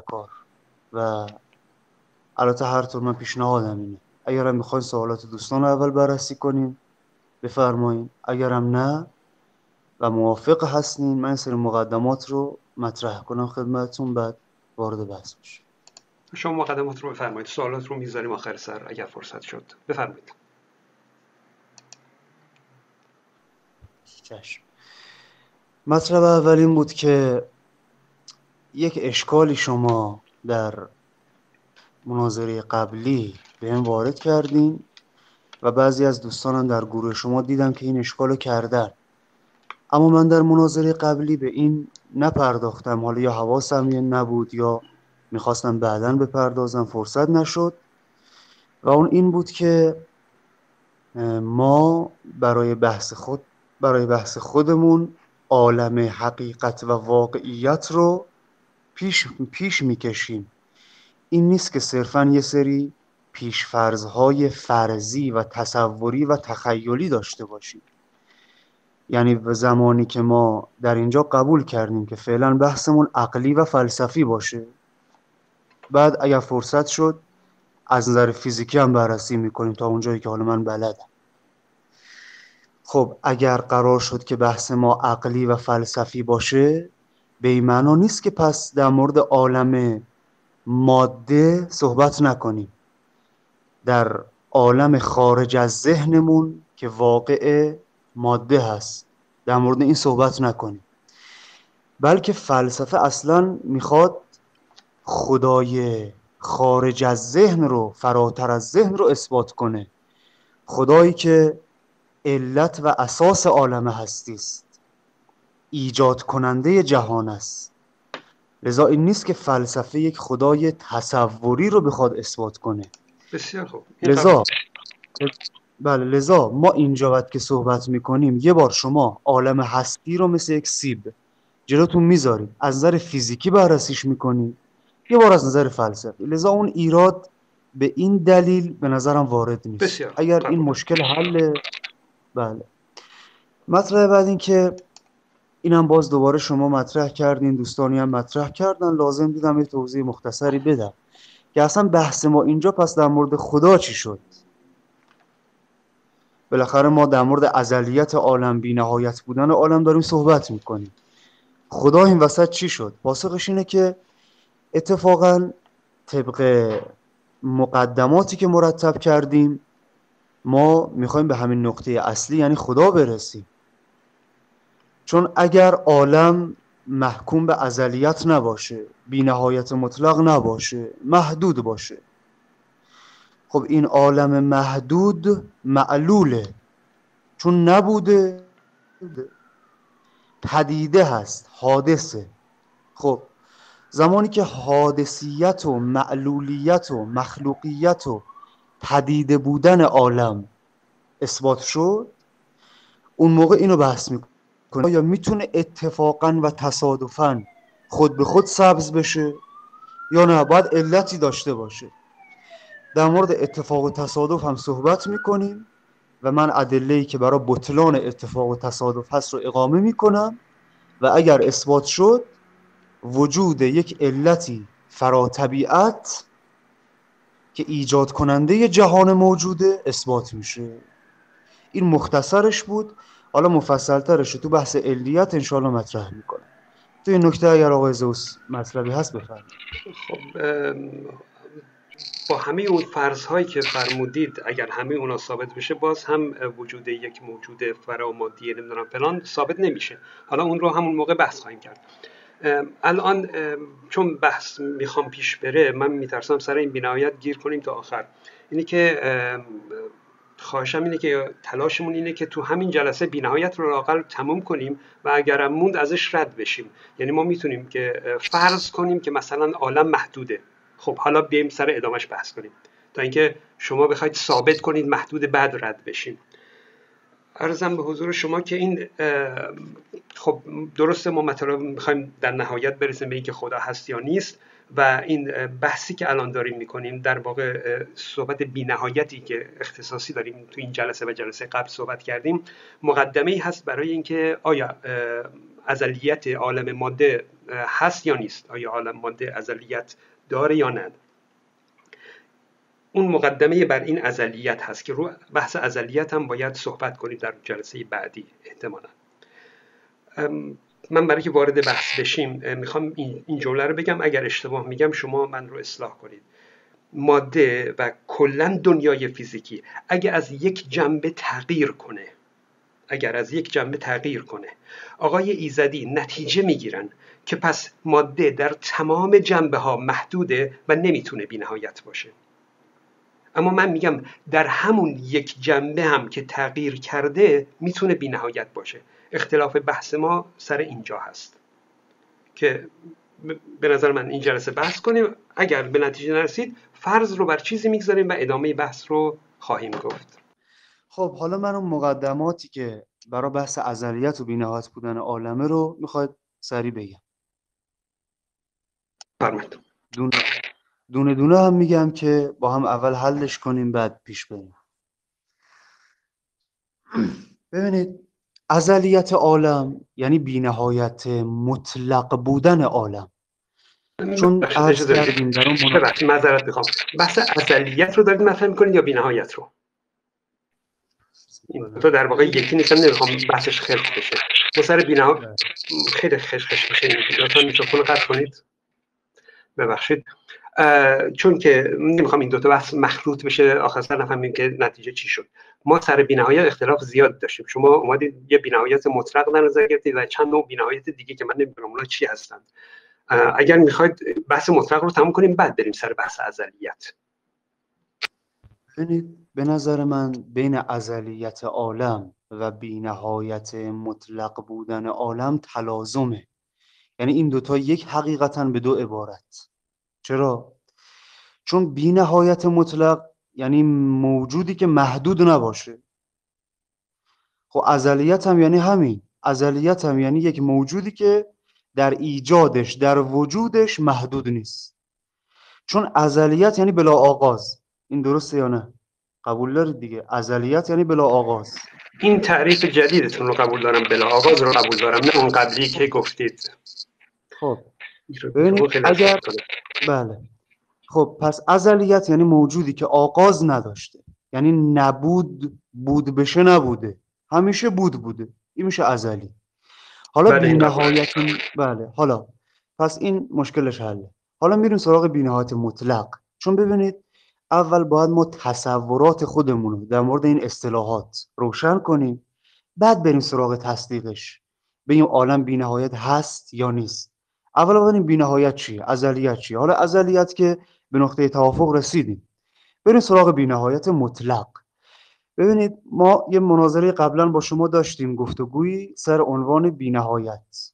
کار. و البته هر طور من پیشنهادم اینه. اگر هم می‌خواین سوالات دوستان رو اول بررسی کنیم بفرمایید اگرم نه و موافق هستین من سری مقدمات رو مطرح کنم خدمتتون بعد وارد بحث بشیم شما مقدمات رو بفرمایید. سوالات رو می‌ذاریم آخر سر اگر فرصت شد. بفرمایید. چشم. مطلب اول این بود که یک اشکالی شما در مناظره قبلی به هم وارد کردین و بعضی از دوستانم در گروه شما دیدم که این اشکالو کردن. اما من در مناظره قبلی به این نپرداختم. حالا یا حواسم یه نبود یا می‌خواستم بعدا بپردازم فرصت نشد. و اون این بود که ما برای بحث خود برای بحث خودمون عالم حقیقت و واقعیت رو پیش, پیش می‌کشیم. این نیست که صرفا یه سری پیشفرزهای فرضی و تصوری و تخیلی داشته باشیم. یعنی به زمانی که ما در اینجا قبول کردیم که فعلا بحثمون عقلی و فلسفی باشه بعد اگر فرصت شد از نظر فیزیکی هم بررسی می‌کنیم تا اونجایی که حالا من بلدم. خب اگر قرار شد که بحث ما عقلی و فلسفی باشه به این معنا نیست که پس در مورد عالم ماده صحبت نکنیم. در عالم خارج از ذهنمون که واقع ماده هست در مورد این صحبت نکنیم. بلکه فلسفه اصلا می‌خواد خدای خارج از ذهن رو فراتر از ذهن رو اثبات کنه. خدایی که علت و اساس عالم هستی است. ایجاد کننده جهان است. لذا این نیست که فلسفه یک خدای تصوری رو بخواد اثبات کنه. بسیار خوب. لذا بله لذا ما اینجا وقت که صحبت می‌کنیم یه بار شما عالم هستی رو مثل یک سیب جلوتون می‌ذاریم از نظر فیزیکی بررسیش می‌کنیم یه بار از نظر فلسفی. لذا اون ایراد به این دلیل به نظرم وارد نیست. بسیار. اگر این مشکل حل بله. مطرح بعد این که اینم باز دوباره شما مطرح کردین دوستانی هم مطرح کردن. لازم دیدم یه توضیح مختصری بدم. که اصلا بحث ما اینجا پس در مورد خدا چی شد؟ بالاخره ما در مورد ازلیت عالم بی نهایت بودن عالم داریم صحبت می‌کنیم. خدا این وسط چی شد؟ پاسخش اینه که اتفاقا طبق مقدماتی که مرتب کردیم ما می‌خوایم به همین نقطه اصلی یعنی خدا برسیم. چون اگر عالم محکوم به ازلیت نباشه بی نهایت مطلق نباشه محدود باشه. خب این عالم محدود معلوله. چون نبوده پدیده هست حادثه. خب زمانی که حادثیت و معلولیت و مخلوقیت و پدیده بودن عالم اثبات شد اون موقع اینو بحث می‌کنه یا می‌تونه اتفاقا و تصادفا خود به خود سبز بشه یا نه؟ باید علتی داشته باشه. در مورد اتفاق و تصادف هم صحبت می‌کنیم و من ادله که برای بطلان اتفاق و تصادف هست رو اقامه می‌کنم و اگر اثبات شد وجود یک علتی فرا طبیعت که ایجاد کننده جهان موجوده اثبات میشه. این مختصرش بود. حالا مفصلترش تو بحث علیت انشاءالله مطرح می‌کنم. تو این نکته اگر آقای زوس مطلبی هست بفرمایید. خب با همه اون فرض هایی که فرمودید اگر همه اونا ثابت بشه باز هم وجود یک موجود فرامادی نمی‌دونم فلان ثابت نمیشه. حالا اون رو همون موقع بحث خواهیم کرد. الان چون بحث می‌خوام پیش بره من میترسم سر این بینهایت گیر کنیم تا آخر. اینه که خواهشم اینه که تلاشمون اینه که تو همین جلسه بینهایت رو لاقل تموم کنیم و اگرم موند ازش رد بشیم. یعنی ما می‌تونیم که فرض کنیم که مثلا عالم محدوده. خب حالا بیایم سر ادامش بحث کنیم. تا اینکه شما بخواید ثابت کنید محدود بعد رد بشیم. ارزم به حضور شما که این خب درسته ما مطالب می‌خوایم در نهایت برسیم به اینکه خدا هست یا نیست. و این بحثی که الان داریم می‌کنیم در واقع صحبت بینهایتی که اختصاصی داریم تو این جلسه و جلسه قبل صحبت کردیم مقدمه ای هست برای اینکه آیا ازلیت عالم ماده هست یا نیست؟ آیا عالم ماده ازلیت داره یا نه؟ اون مقدمه بر این ازلیت هست که رو بحث ازلیت هم باید صحبت کنیم در جلسه بعدی احتمالا. من برای که وارد بحث بشیم می‌خوام این جمله رو بگم. اگر اشتباه میگم شما من رو اصلاح کنید. ماده و کلا دنیای فیزیکی. اگر از یک جنبه تغییر کنه اگر از یک جنبه تغییر کنه آقای ایزدی نتیجه می‌گیرن که پس ماده در تمام جنبه ها محدوده و نمی‌تونه بینهایت باشه. اما من میگم در همون یک جنبه هم که تغییر کرده می‌تونه بینهایت باشه. اختلاف بحث ما سر اینجا هست. که به نظر من این جلسه بحث کنیم. اگر به نتیجه نرسید فرض رو بر چیزی می‌گذاریم و ادامه بحث رو خواهیم گفت. خب حالا من اون مقدماتی که برای بحث ازلیت و بینهایت بودن عالمه رو می‌خواید سریع بگم. فرمایید. دونه دونه دونه هم میگم که با هم اول حلش کنیم بعد پیش بریم. ببینید ازلیت عالم یعنی بینهایت مطلق بودن عالم. چون عرض کردیم در اون معذرت می‌خوام. بحث ازلیت رو دارید مطرح می‌کنید یا بینهایت رو؟ این تو در واقع یکی نیستم نمی‌خوام بحثش خلق بشه. ما سر بینها خیلی خش خش میشه لطفا میکروفون قطع کنید. ببخشید. چون که نمی‌خوام این دوتا بحث مخلوط بشه آخر سر نفهمیم که نتیجه چی شد. ما سر بینهایت اختلاف زیاد داشتیم. شما اومدید یه بینهایت مطلق در نظر گرفتید و چند نوع بینهایت دیگه که من نمی‌دونم اونا چی هستند. اگر می‌خواید بحث مطلق رو تموم کنیم بعد بریم سر بحث ازلیت. ببینید به نظر من بین ازلیت عالم و بینهایت مطلق بودن عالم تلازمه. یعنی این دوتا یک حقیقتا به دو عبارت. چرا؟ چون بینهایت مطلق یعنی موجودی که محدود نباشه. خب ازلیت هم یعنی همین. ازلیت هم یعنی یک موجودی که در ایجادش در وجودش محدود نیست. چون ازلیت یعنی بلا آغاز. این درسته یا نه؟ قبول دارید دیگه. ازلیت یعنی بلا آغاز. این تعریف جدیدتون رو قبول دارم. بلا آغاز رو قبول دارم. نه اون قبلی که گفتید. خب. ببینید اگر بله. خب پس ازلیت یعنی موجودی که آغاز نداشته. یعنی نبود بود بشه نبوده. همیشه بود بوده. این میشه ازلی. حالا بله بینهایت بله. حالا پس این مشکلش حله. حالا میریم سراغ بینهایت مطلق. چون ببینید اول باید ما تصورات خودمون رو در مورد این اصطلاحات روشن کنیم. بعد بریم سراغ تصدیقش. این عالم بینهایت هست یا نیست. اول ببینیم بینهایت چیه ازلیت چیه؟ حالا ازلیت که به نقطه توافق رسیدیم. بریم سراغ بینهایت مطلق. ببینید ما یه مناظره قبلا با شما داشتیم گفتگویی سر عنوان بینهایت.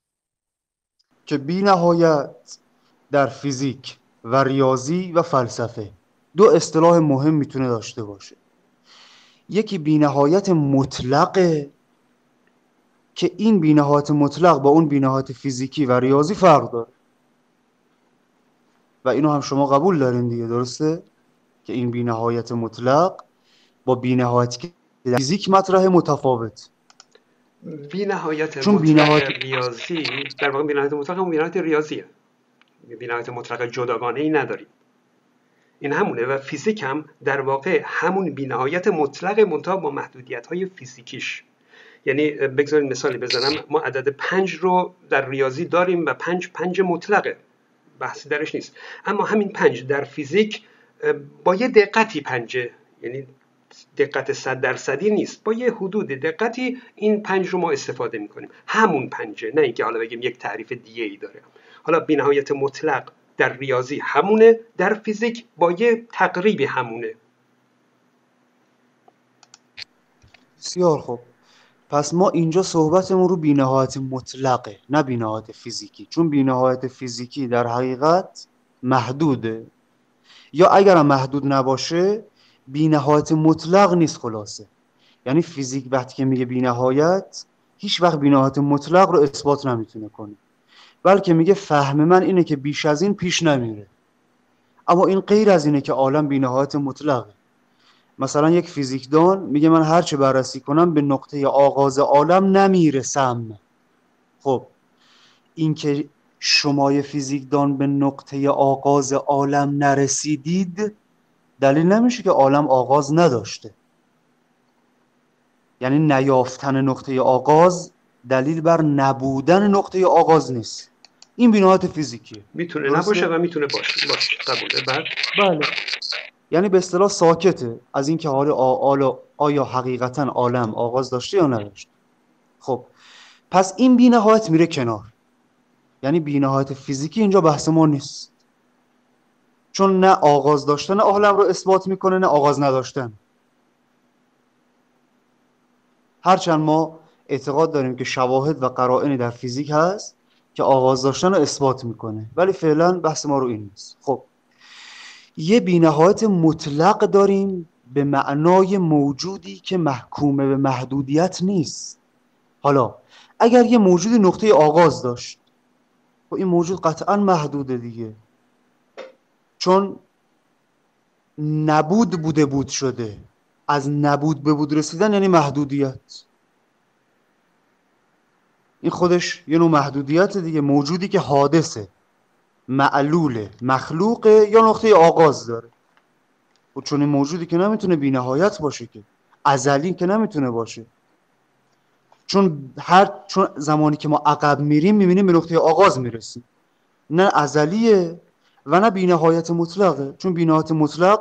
که بینهایت در فیزیک و ریاضی و فلسفه دو اصطلاح مهم می‌تونه داشته باشه. یکی بینهایت مطلقه که این بینهایت مطلق با اون بینهایت فیزیکی و ریاضی فرق داره. و اینو هم شما قبول دارین دیگه درسته؟ که این بینهایت مطلق با بینهایت فیزیک مطرح متفاوت. بینهایت چون بینهایت ریاضی در واقع بینهایت مطلق همون بینهایت ریاضیه. بینهایت مطلق جداگانه ای نداریم. این همونه و فیزیک هم در واقع همون بینهایت مطلق منتها با محدودیت های فیزیکیش. یعنی بگذارید مثالی بزنم. ما عدد پنج رو در ریاضی داریم و پنج پنج مطلقه. بحثی درش نیست. اما همین پنج در فیزیک با یه دقتی پنجه. یعنی دقت صد درصدی نیست. با یه حدود دقتی این پنج رو ما استفاده می‌کنیم. همون پنجه نه اینکه حالا بگیم یک تعریف دیگه ای داره. حالا بینهایت مطلق در ریاضی همونه در فیزیک با یه تقریبی همونه. بسیار خوب. پس ما اینجا صحبتمون رو بینهایت مطلقه نه بینهایت فیزیکی. چون بینهایت فیزیکی در حقیقت محدوده. یا اگر محدود نباشه بینهایت مطلق نیست خلاصه. یعنی فیزیک وقتی که میگه بینهایت هیچ وقت بینهایت مطلق رو اثبات نمی‌تونه کنه. بلکه میگه فهم من اینه که بیش از این پیش نمیره. اما این غیر از اینه که عالم بینهایت مطلقه. مثلا یک فیزیکدان میگه من هرچه بررسی کنم به نقطه آغاز عالم نمی‌رسم. خب این که شمای فیزیکدان به نقطه آغاز عالم نرسیدید دلیل نمیشه که عالم آغاز نداشته. یعنی نیافتن نقطه آغاز دلیل بر نبودن نقطه آغاز نیست. این بیناهات فیزیکیه. می‌تونه نباشه و می‌تونه باشه. باشه. قبوله. بعد؟ بله. یعنی به اصطلاح ساکته از اینکه حال آیا حقیقتا عالم آغاز داشته یا نداشته. خب پس این بینهایت میره کنار. یعنی بینهایت فیزیکی اینجا بحث ما نیست. چون نه آغاز داشتن عالم رو اثبات می‌کنه نه آغاز نداشتن. هرچند ما اعتقاد داریم که شواهد و قرائنی در فیزیک هست که آغاز داشتن رو اثبات می‌کنه ولی فعلا بحث ما رو این نیست. خب یه بینهایت مطلق داریم به معنای موجودی که محکوم به محدودیت نیست. حالا اگر یه موجود نقطه آغاز داشت خب این موجود قطعا محدوده دیگه. چون نبود بوده بود شده. از نبود به بود رسیدن یعنی محدودیت. این خودش یه نوع محدودیت دیگه موجودی که حادثه. معلوله مخلوقه یا نقطه آغاز داره؟ و خب چون موجودی که نمی‌تونه بینهایت باشه که ازلی که نمی‌تونه باشه. چون هر چون زمانی که ما عقب میریم می‌بینیم به نقطه آغاز می‌رسیم. نه ازلیه و نه بینهایت مطلقه. چون بینهایت مطلق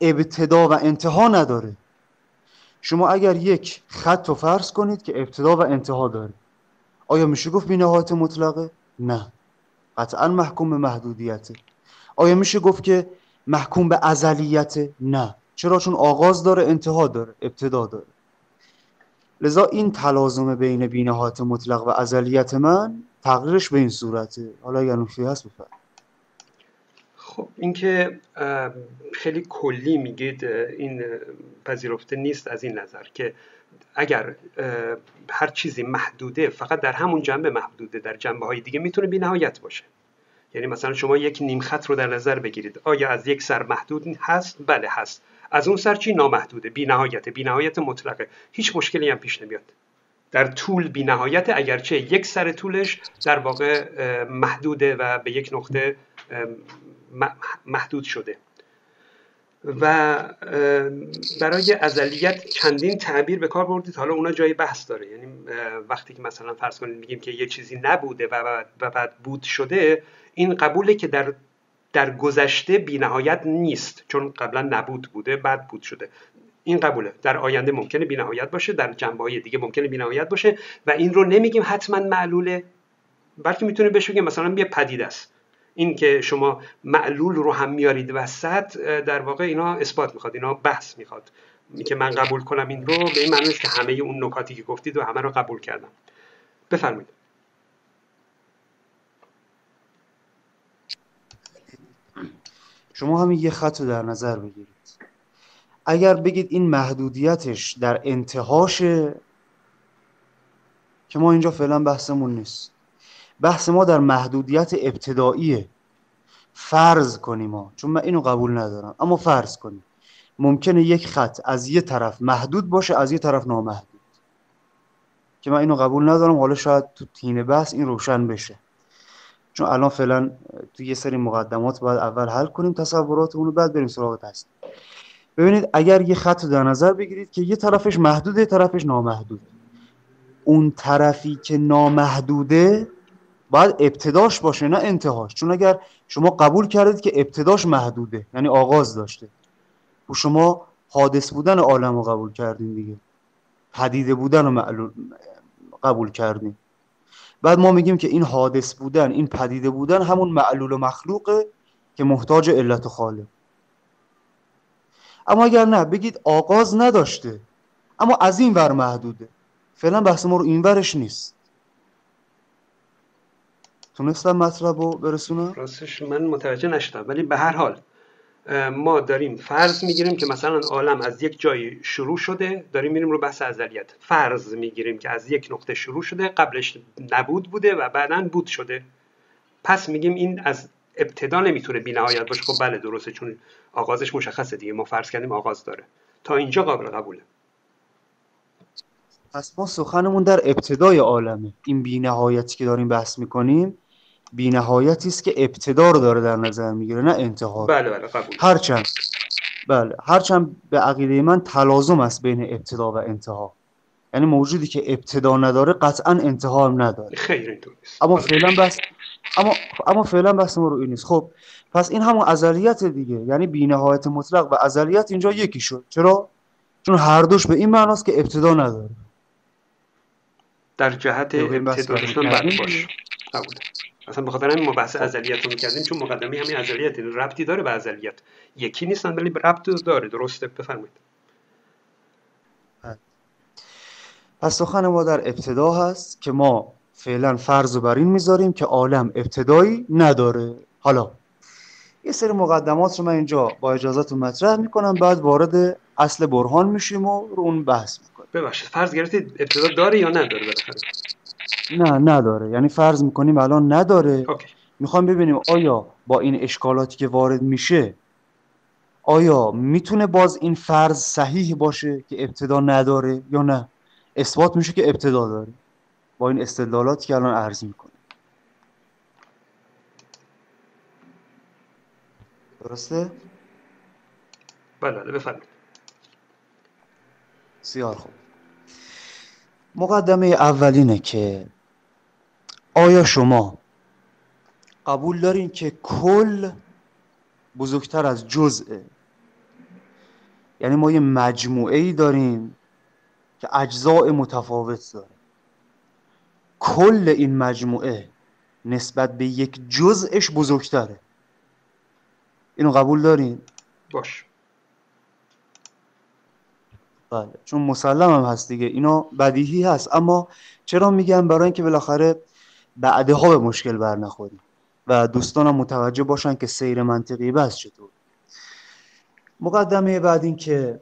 ابتدا و انتها نداره. شما اگر یک خط رو فرض کنید که ابتدا و انتها داره. آیا میشه گفت بینهایت مطلقه؟ نه. قطعا محکوم به محدودیته آیا میشه گفت که محکوم به ازلیت؟ نه. چرا؟ چون آغاز داره انتها داره ابتدا داره. لذا این تلازم بین بینهایت مطلق و ازلیت من تقریرش به این صورته. حالا اگر نکته هست بفرد خب اینکه خیلی کلی میگید این پذیرفته نیست از این نظر که اگر هر چیزی محدوده فقط در همون جنبه محدوده در جنبه های دیگه می‌تونه بی نهایت باشه. یعنی مثلا شما یک نیم خط رو در نظر بگیرید. آیا از یک سر محدود هست؟ بله هست. از اون سر چی؟ نامحدوده بی نهایت بی نهایت مطلقه. هیچ مشکلی هم پیش نمیاد. در طول بی نهایت اگرچه یک سر طولش در واقع محدوده و به یک نقطه محدود شده. و برای ازلیت چندین تعبیر به کار بردید. حالا اونا جای بحث داره. یعنی وقتی که مثلا فرض کنید میگیم که یه چیزی نبوده و بعد بود شده این قبوله که در در گذشته بینهایت نیست چون قبلا نبود بوده بعد بود شده. این قبوله. در آینده ممکنه بینهایت باشه در جنبه های دیگه ممکنه بینهایت باشه و این رو نمیگیم حتما معلوله. بلکه می‌تونه بشه بگیم مثلا یه پدیده است. این که شما معلول رو هم میارید وسط در واقع اینا اثبات می‌خواد اینا بحث می‌خواد. که من قبول کنم این رو به این معنی که همه اون نکاتی که گفتید و همه رو قبول کردم. بفرمایید. شما همین یه خط رو در نظر بگیرید. اگر بگید این محدودیتش در انتهاشه که ما اینجا فعلا بحثمون نیست. بحث ما در محدودیت ابتداییه. فرض کنیم ما چون من اینو قبول ندارم. اما فرض کنیم. ممکنه یک خط از یه طرف محدود باشه از یه طرف نامحدود. که من اینو قبول ندارم. حالا شاید تو تین بحث این روشن بشه. چون الان فعلا تو یه سری مقدمات باید اول حل کنیم تصوراتمون رو بعد بریم سراغ تست ببینید اگر یه خط در نظر بگیرید که یه طرفش محدوده یه طرفش نامحدود اون طرفی که نامحدوده باید ابتداش باشه نه انتهاش. چون اگر شما قبول کردید که ابتداش محدوده یعنی آغاز داشته. و شما حادث بودن عالم رو قبول کردین دیگه. پدیده بودن رو معلول قبول کردیم بعد ما میگیم که این حادث بودن این پدیده بودن همون معلول و مخلوقه که محتاج علت و خالق. اما اگر نه بگید آغاز نداشته اما از این ور محدوده. فعلا بحث ما رو این ورش نیست. تونستم مطلب رو برسونم؟ راستش من متوجه نشدم. ولی به هر حال ما داریم فرض می‌گیریم که مثلا عالم از یک جایی شروع شده داریم میریم رو بحث ازلیت فرض می‌گیریم که از یک نقطه شروع شده قبلش نبود بوده و بعدا بود شده. پس میگیم این از ابتدا نمی‌تونه بینهایت باشه. خب بله درسته چون آغازش مشخصه دیگه. ما فرض کردیم آغاز داره. تا اینجا قابل قبوله. پس ما سخنمون در ابتدای عالمه. این بینهایتی که داریم بحث می‌کنیم بینهایتی است که ابتدا رو داره در نظر می‌گیره نه انتها بله بله قبول. هرچند بله هرچند به عقیده من تلازم است بین ابتدا و انتها. یعنی موجودی که ابتدا نداره قطعا انتها هم نداره. نیست. اما. فعلا بس اما اما فعلا بس ما رو این نیست. خب پس این همون ازلیت دیگه. یعنی بینهایت مطلق و ازلیت اینجا یکی شد. چرا؟ چون هر دوش به این معناست که ابتدا نداره. در جهت ابتدا. بله باش اصلا به خاطر همین ما بحث ازلیت رو می‌کردیم چون مقدمه همین ازلیت ربطی داره به ازلیت. یکی نیستن ولی ربط داره. درسته بفرمایید. پس سخن ما در ابتدا هست که ما فعلا فرض رو بر این می‌ذاریم که عالم ابتدایی نداره. حالا یه سری مقدمات رو من اینجا با اجازهتون مطرح می‌کنم بعد وارد اصل برهان میشیم و رو اون بحث می‌کنیم. ببخشید فرض گرفتید ابتدا داره یا نداره بالاخره؟ نه نداره. یعنی فرض می‌کنیم الان نداره. اوکی. می‌خوایم ببینیم آیا با این اشکالاتی که وارد میشه آیا می‌تونه باز این فرض صحیح باشه که ابتدا نداره یا نه؟ اثبات میشه که ابتدا داره. با این استدلالاتی که الان عرض می‌کنه درسته؟ بله بله بفرمایید. بسیار خوب. مقدمه اولینه که آیا شما قبول دارین که کل بزرگتر از جزءه یعنی ما یه مجموعه ای داریم که اجزاء متفاوت داره کل این مجموعه نسبت به یک جزءش بزرگتره. اینو قبول دارین؟ باش. بله چون مسلم هم هست دیگه اینا بدیهی هست. اما چرا میگم؟ برای اینکه بالاخره بعدها به مشکل بر نخوریم. و دوستانم متوجه باشن که سیر منطقی بس چطور. مقدمه بعد این که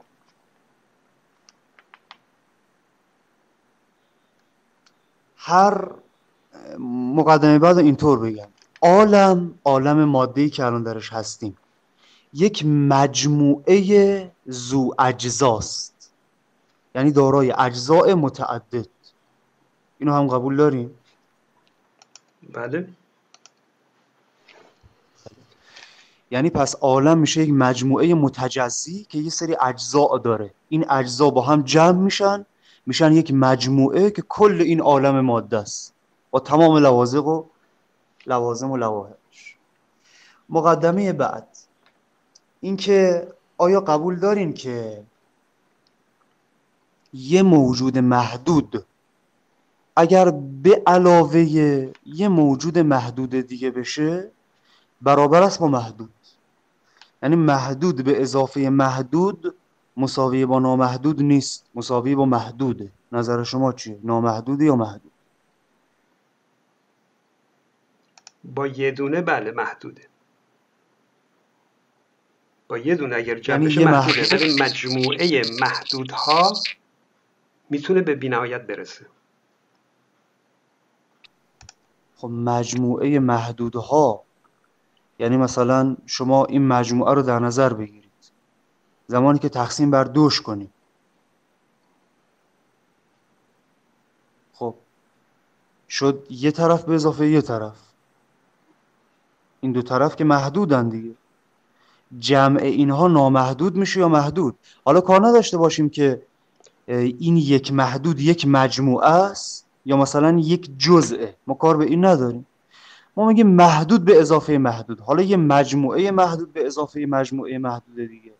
هر مقدمه بعد اینطور بگم. عالم عالم ماده‌ای که الان درش هستیم. یک مجموعه زو اجزاست. یعنی دارای اجزاء متعدد. اینو هم قبول داریم؟ بله. یعنی پس عالم میشه یک مجموعه متجزی که یه سری اجزا داره. این اجزا با هم جمع میشن میشن یک مجموعه که کل این عالم ماده است. با تمام لوازم و لوازم و لواحقش مقدمه بعد. اینکه آیا قبول دارین که یه موجود محدود اگر به علاوه یه موجود محدود دیگه بشه برابر است با محدود. یعنی محدود به اضافه محدود مساوی با نامحدود نیست. مساوی با محدوده. نظر شما چیه؟ نامحدود یا محدود؟ با یه دونه بله محدوده. با یه دونه اگر جمع یعنی بشه محدوده. ولی مجموعه محدودها می‌تونه به بینهایت برسه. خب مجموعه محدودها یعنی مثلا شما این مجموعه رو در نظر بگیرید. زمانی که تقسیم بر دوش کنیم خب شد یه طرف به اضافه یه طرف. این دو طرف که محدودن دیگه. جمع اینها نامحدود میشه یا محدود؟ حالا کار نداشته باشیم که این یک محدود یک مجموعه است. یا مثلا یک جزءه ما کار به این نداریم. ما میگیم محدود به اضافه محدود. حالا یه مجموعه محدود به اضافه مجموعه محدود دیگه.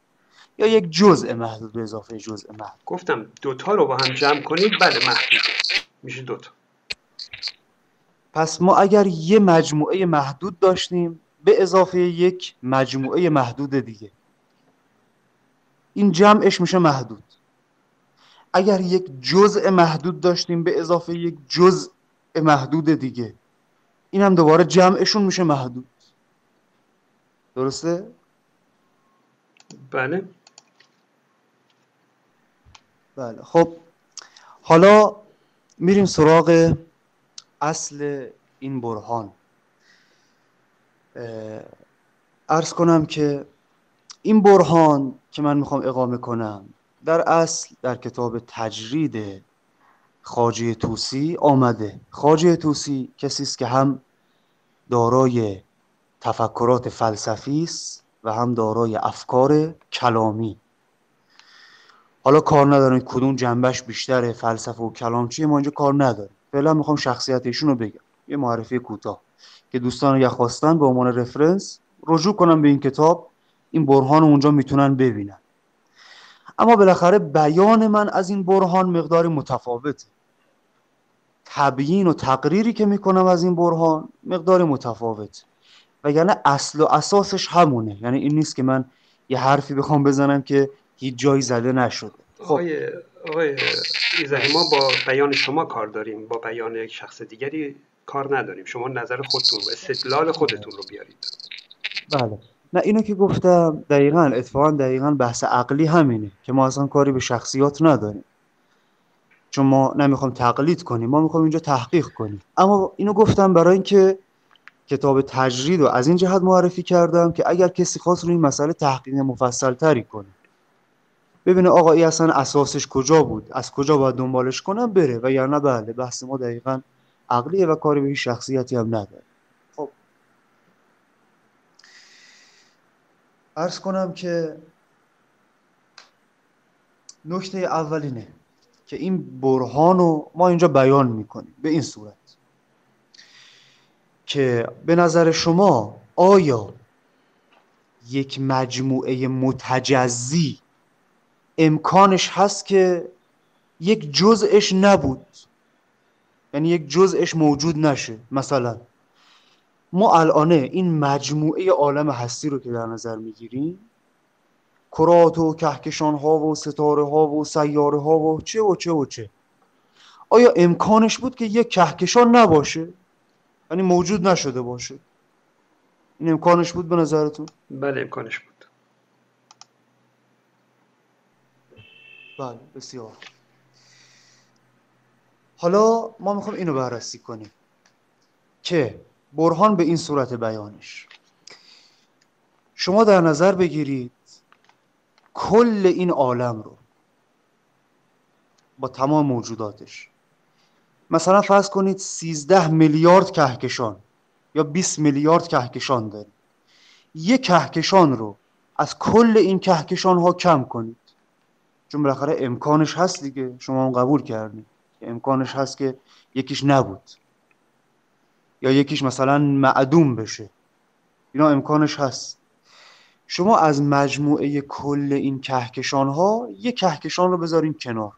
یا یک جزء محدود به اضافه جزء محدود. گفتم دوتا رو با هم جمع کنید بله محدوده میشه دوتا پس ما اگر یه مجموعه محدود داشتیم به اضافه یک مجموعه محدود دیگه. این جمعش میشه محدود. اگر یک جزء محدود داشتیم به اضافه یک جزء محدود دیگه این هم دوباره جمعشون میشه محدود. درسته؟ بله. بله. خب حالا میریم سراغ اصل این برهان. عرض کنم که این برهان که من می‌خوام اقامه کنم در اصل در کتاب تجرید خاجه توسی آمده. خاجه توسی کسی است که هم دارای تفکرات فلسفی است و هم دارای افکار کلامی. حالا کار نداریم کدوم جنبش بیشتره فلسفه و کلام چیه؟ ما اینجا کار نداریم. فعلا می‌خوام شخصیت ایشون رو بگم. یه معرفی کوتاه. که دوستان اگه خواستن به عنوان رفرنس رجوع کنم به این کتاب. این برهان اونجا می‌تونن ببینن. اما بالاخره بیان من از این برهان مقداری متفاوته تبیین و تقریری که می‌کنم از این برهان مقدار متفاوت. وگرنه اصل و اساسش همونه. یعنی این نیست که من یه حرفی بخوام بزنم که هیچ جایی زده نشده. خب. آقای, آقای ما با بیان شما کار داریم. با بیان یک شخص دیگری کار نداریم. شما نظر خودتون و استدلال خودتون رو بیارید. بله. نه اینو که گفتم دقیقا اتفاقا دقیقا بحث عقلی همینه که ما اصلا کاری به شخصیات نداریم. چون ما نمی‌خوام تقلید کنیم ما می‌خوام اینجا تحقیق کنیم. اما اینو گفتم برای اینکه کتاب تجرید رو از این جهت معرفی کردم که اگر کسی خواست روی این مسئله تحقیق مفصل تری کنه. ببینه آقا ای اصلا اساسش کجا بود از کجا باید دنبالش کنم بره. و یا نه بله بحث ما دقیقا عقلیه و کاری به شخصیتی هم نداره. ارز کنم که نکته اولینه که این برهان رو ما اینجا بیان می‌کنیم به این صورت که به نظر شما آیا یک مجموعه متجزی امکانش هست که یک جزءش نبود؟ یعنی یک جزءش موجود نشه مثلا. ما الانه این مجموعه عالم هستی رو که در نظر می‌گیریم کرات و کهکشان ها و ستاره ها و سیاره ها و چه و چه و چه. آیا امکانش بود که یک کهکشان نباشه؟ یعنی موجود نشده باشه. این امکانش بود به نظرتون؟ بله امکانش بود. بله بسیار. حالا ما می‌خوام اینو بررسی کنیم که برهان به این صورت بیانش. شما در نظر بگیرید کل این عالم رو با تمام موجوداتش. مثلا فرض کنید 13 میلیارد کهکشان یا 20 میلیارد کهکشان داریم. یک کهکشان رو از کل این کهکشان ها کم کنید. چون بالاخره امکانش هست دیگه. شما هم قبول کردید امکانش هست که یکیش نبود. یا یکیش مثلا معدوم بشه. اینا امکانش هست. شما از مجموعه کل این کهکشان ها یک کهکشان رو بذاریم کنار.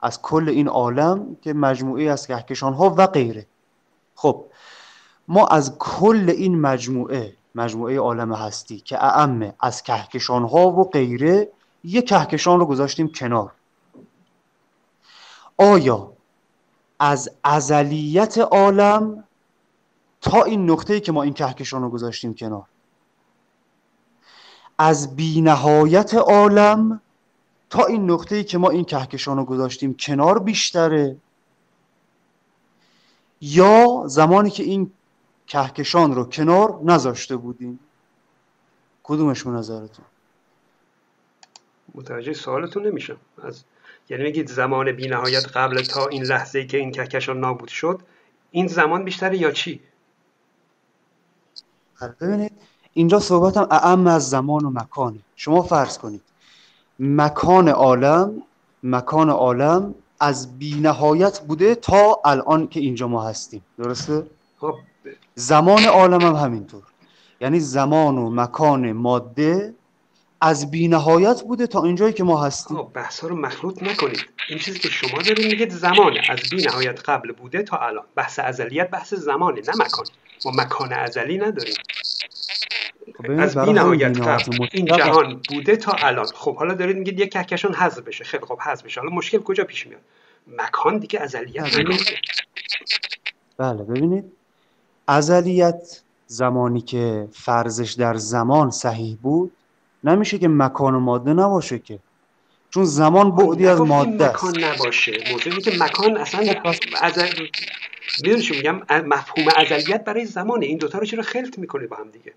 از کل این عالم که مجموعه از کهکشان ها و غیره. خب ما از کل این مجموعه مجموعه عالم هستی که اعمه از کهکشان ها و غیره یک کهکشان رو گذاشتیم کنار. آیا از ازلیت عالم تا این نقطه که ما این کهکشان رو گذاشتیم کنار. از بینهایت عالم تا این نقطه که ما این کهکشان رو گذاشتیم کنار بیشتره. یا زمانی که این کهکشان رو کنار نذاشته بودیم. کدومش نظرتون متوجه سوالتون نمیشم. از یعنی میگید زمان بینهایت قبل تا این لحظه که این کهکشان نابود شد این زمان بیشتره یا چی؟ خب، ببینید اینجا صحبتم اعم از زمان و مکانه شما فرض کنید مکان عالم مکان عالم از بینهایت بوده تا الان که اینجا ما هستیم. درسته؟ خب. زمان عالم هم همینطور. یعنی زمان و مکان ماده از بینهایت بوده تا اینجایی که ما هستیم. خب بحث رو مخلوط نکنید. این چیزی که شما دارید میگید زمانه. از بینهایت قبل بوده تا الان. بحث ازلیت بحث زمانه نه مکان. ما مکان ازلی نداریم. خب از بی نهایت قبل این جهان بوده تا الان. خب حالا دارید میگید یک کهکشان حذف بشه. خیلی خب حذف بشه. حالا مشکل کجا پیش میاد؟ مکان دیگه ازلیت بله ببینید. ازلیت زمانی که فرضش در زمان صحیح بود نمیشه که مکان و ماده نباشه که. چون زمان بعدی از ماده است. مکان نباشه. موضوعی که مکان اصلا از می‌دونی میگم؟ مفهوم ازلیت برای زمانه. این دوتا رو چرا خلط می‌کنه با هم دیگه؟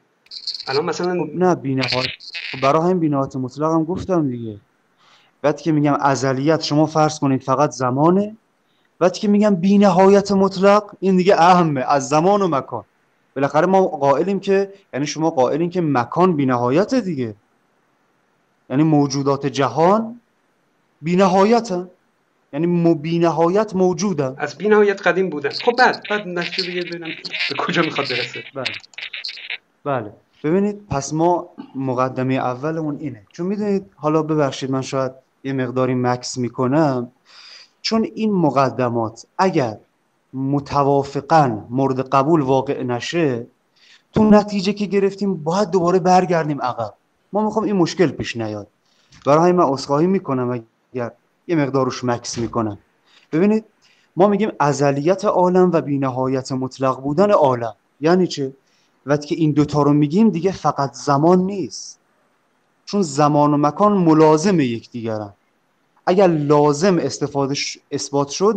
الان مثلا خب نه بینهایت. خب برای همین بینهایت مطلق هم گفتم دیگه. وقتی که میگم ازلیت شما فرض کنید فقط زمانه. وقتی که میگم بی نهایت مطلق این دیگه اهمه. از زمان و مکان. بالاخره ما قائلیم که یعنی شما قائلین که مکان بی نهایت دیگه. یعنی موجودات جهان بی نهایتن یعنی مو بی نهایت موجودن از بی نهایت قدیم بودن خب بعد بعد نشته دیگه ببینم به کجا می‌خواد برسه. بله. بله. ببینید پس ما مقدمه اولمون اینه. چون می‌دونید حالا ببخشید من شاید یه مقداری مکس می‌کنم. چون این مقدمات اگر متوافقا مورد قبول واقع نشه تو نتیجه که گرفتیم باید دوباره برگردیم عقب. ما می‌خوام این مشکل پیش نیاد. برای من اصخاهی می‌کنم اگر یه مقدارش مکس می‌کنم. ببینید ما میگیم ازلیت عالم و بینهایت مطلق بودن عالم. یعنی چه؟ وقتی که این دوتا رو میگیم دیگه فقط زمان نیست. چون زمان و مکان ملازم یکدیگرن اگر لازم استفاده اثبات شد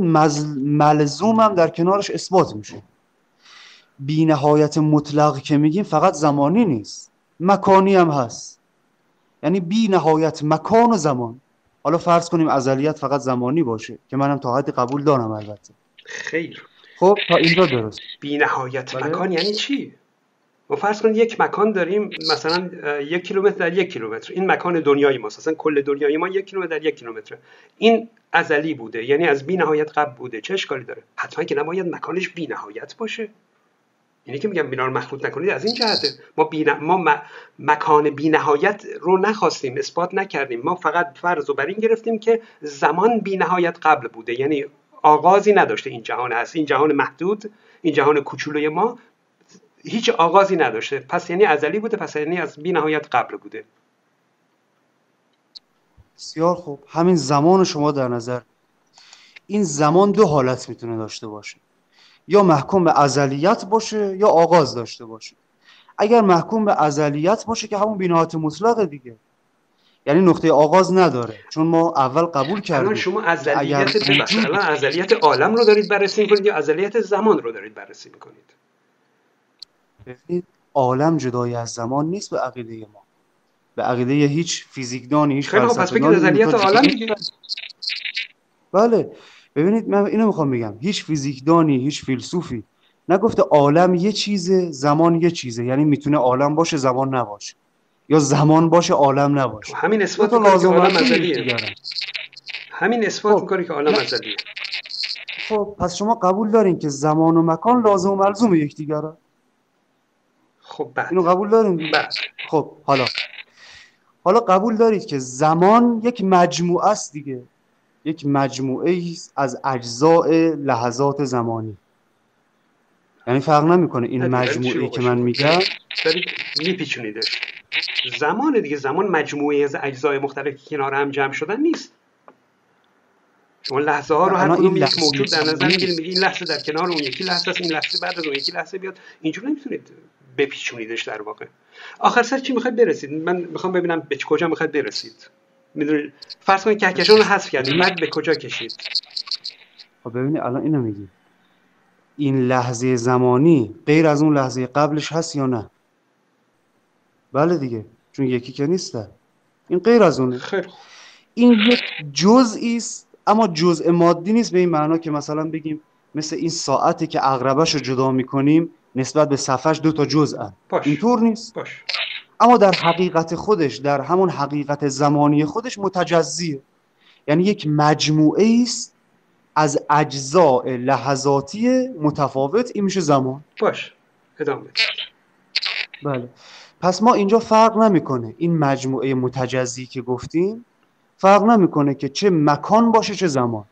ملزوم هم در کنارش اثبات میشه. بی نهایت مطلق که میگیم فقط زمانی نیست. مکانی هم هست. یعنی بی نهایت مکان و زمان. حالا فرض کنیم ازلیت فقط زمانی باشه که منم تا حد قبول دارم البته. خیر. خب تا اینجا درست. بی نهایت بله. مکان یعنی چی؟ ما فرض کنید یک مکان داریم مثلا یک کیلومتر در یک کیلومتر. این مکان دنیای ماست. اصلا کل دنیای ما یک کیلومتر در یک کیلومتر این ازلی بوده یعنی از بی نهایت قبل بوده. چه اشکالی داره؟ حتما که نباید مکانش بی نهایت باشه. یعنی که میگم بینا رو مخلوط نکنید. از این جهته ما, ما م... مکان بی نهایت رو نخواستیم اثبات نکردیم. ما فقط فرض و بر این گرفتیم که زمان بی نهایت قبل بوده. یعنی آغازی نداشته این جهان هست این جهان محدود این جهان کوچولوی ما هیچ آغازی نداشته. پس یعنی ازلی بوده پس یعنی از بی نهایت قبل بوده. بسیار خوب. همین زمان شما در نظر این زمان دو حالت می‌تونه داشته باشه. یا محکوم به ازلیت باشه یا آغاز داشته باشه. اگر محکوم به ازلیت باشه که همون بینهایت مطلق دیگه. یعنی نقطه آغاز نداره. چون ما اول قبول کردیم. الان شما ازلیت الان ازلیت عالم رو دارید بررسی می‌کنید یا ازلیت زمان رو دارید بررسی می‌کنید؟ ببینید عالم جدای از زمان نیست به عقیده ما. به عقیده هیچ فیزیکدانی هیچ خیلی پس بگید ازلیت عالم دیگه بله. ببینید من اینو می‌خوام بگم هیچ فیزیکدانی هیچ فیلسوفی نگفته عالم یه چیزه زمان یه چیزه. یعنی می‌تونه عالم باشه زمان نباشه. یا زمان باشه عالم نباشه. همین اثبات که عالم ازلیه. همین اثبات خب. می‌کنه که عالم ازلیه. خب پس شما قبول دارین که زمان و مکان لازم و ملزوم یکدیگره خب بعد اینو قبول داریم بعد خب حالا. حالا قبول دارید که زمان یک مجموعه است دیگه. یک مجموعه از اجزاء لحظات زمانی. یعنی فرق نمی‌کنه این مجموعه که من میگم. دارید میپیچونیدش زمان دیگه زمان مجموعه از اجزای مختلف که کنار هم جمع شدن نیست. شما لحظه ها رو هر کدوم یک موجود در نظر می‌گیرید. این لحظه در کنار اون یکی لحظه است این لحظه بعد از اون یکی لحظه بیاد. اینجور نمی‌تونید بپیچونیدش در واقع. آخر سر چی می‌خواید برسید؟ من می‌خوام ببینم به کجا می‌خواید برسید. می‌دونید فرض کنید کهکشان رو حذف کردید بعد به کجا کشید؟ خب ببینید الان اینو میگی. این لحظه زمانی غیر از اون لحظه قبلش هست یا نه؟ بله دیگه چون یکی که نیست این غیر از اونه. خیر این یک جزئی است اما جزء مادی نیست به این معنا که مثلا بگیم مثل این ساعتی که اقربش رو جدا می‌کنیم نسبت به صفحش دو تا جزء اینطور نیست. باش. اما در حقیقت خودش در همون حقیقت زمانی خودش متجزیه. یعنی یک مجموعه است از اجزاء لحظاتی متفاوت. این میشه زمان. باش. ادامه بله. پس ما اینجا فرق نمی‌کنه. این مجموعه متجزی که گفتیم فرق نمی‌کنه که چه مکان باشه چه زمان.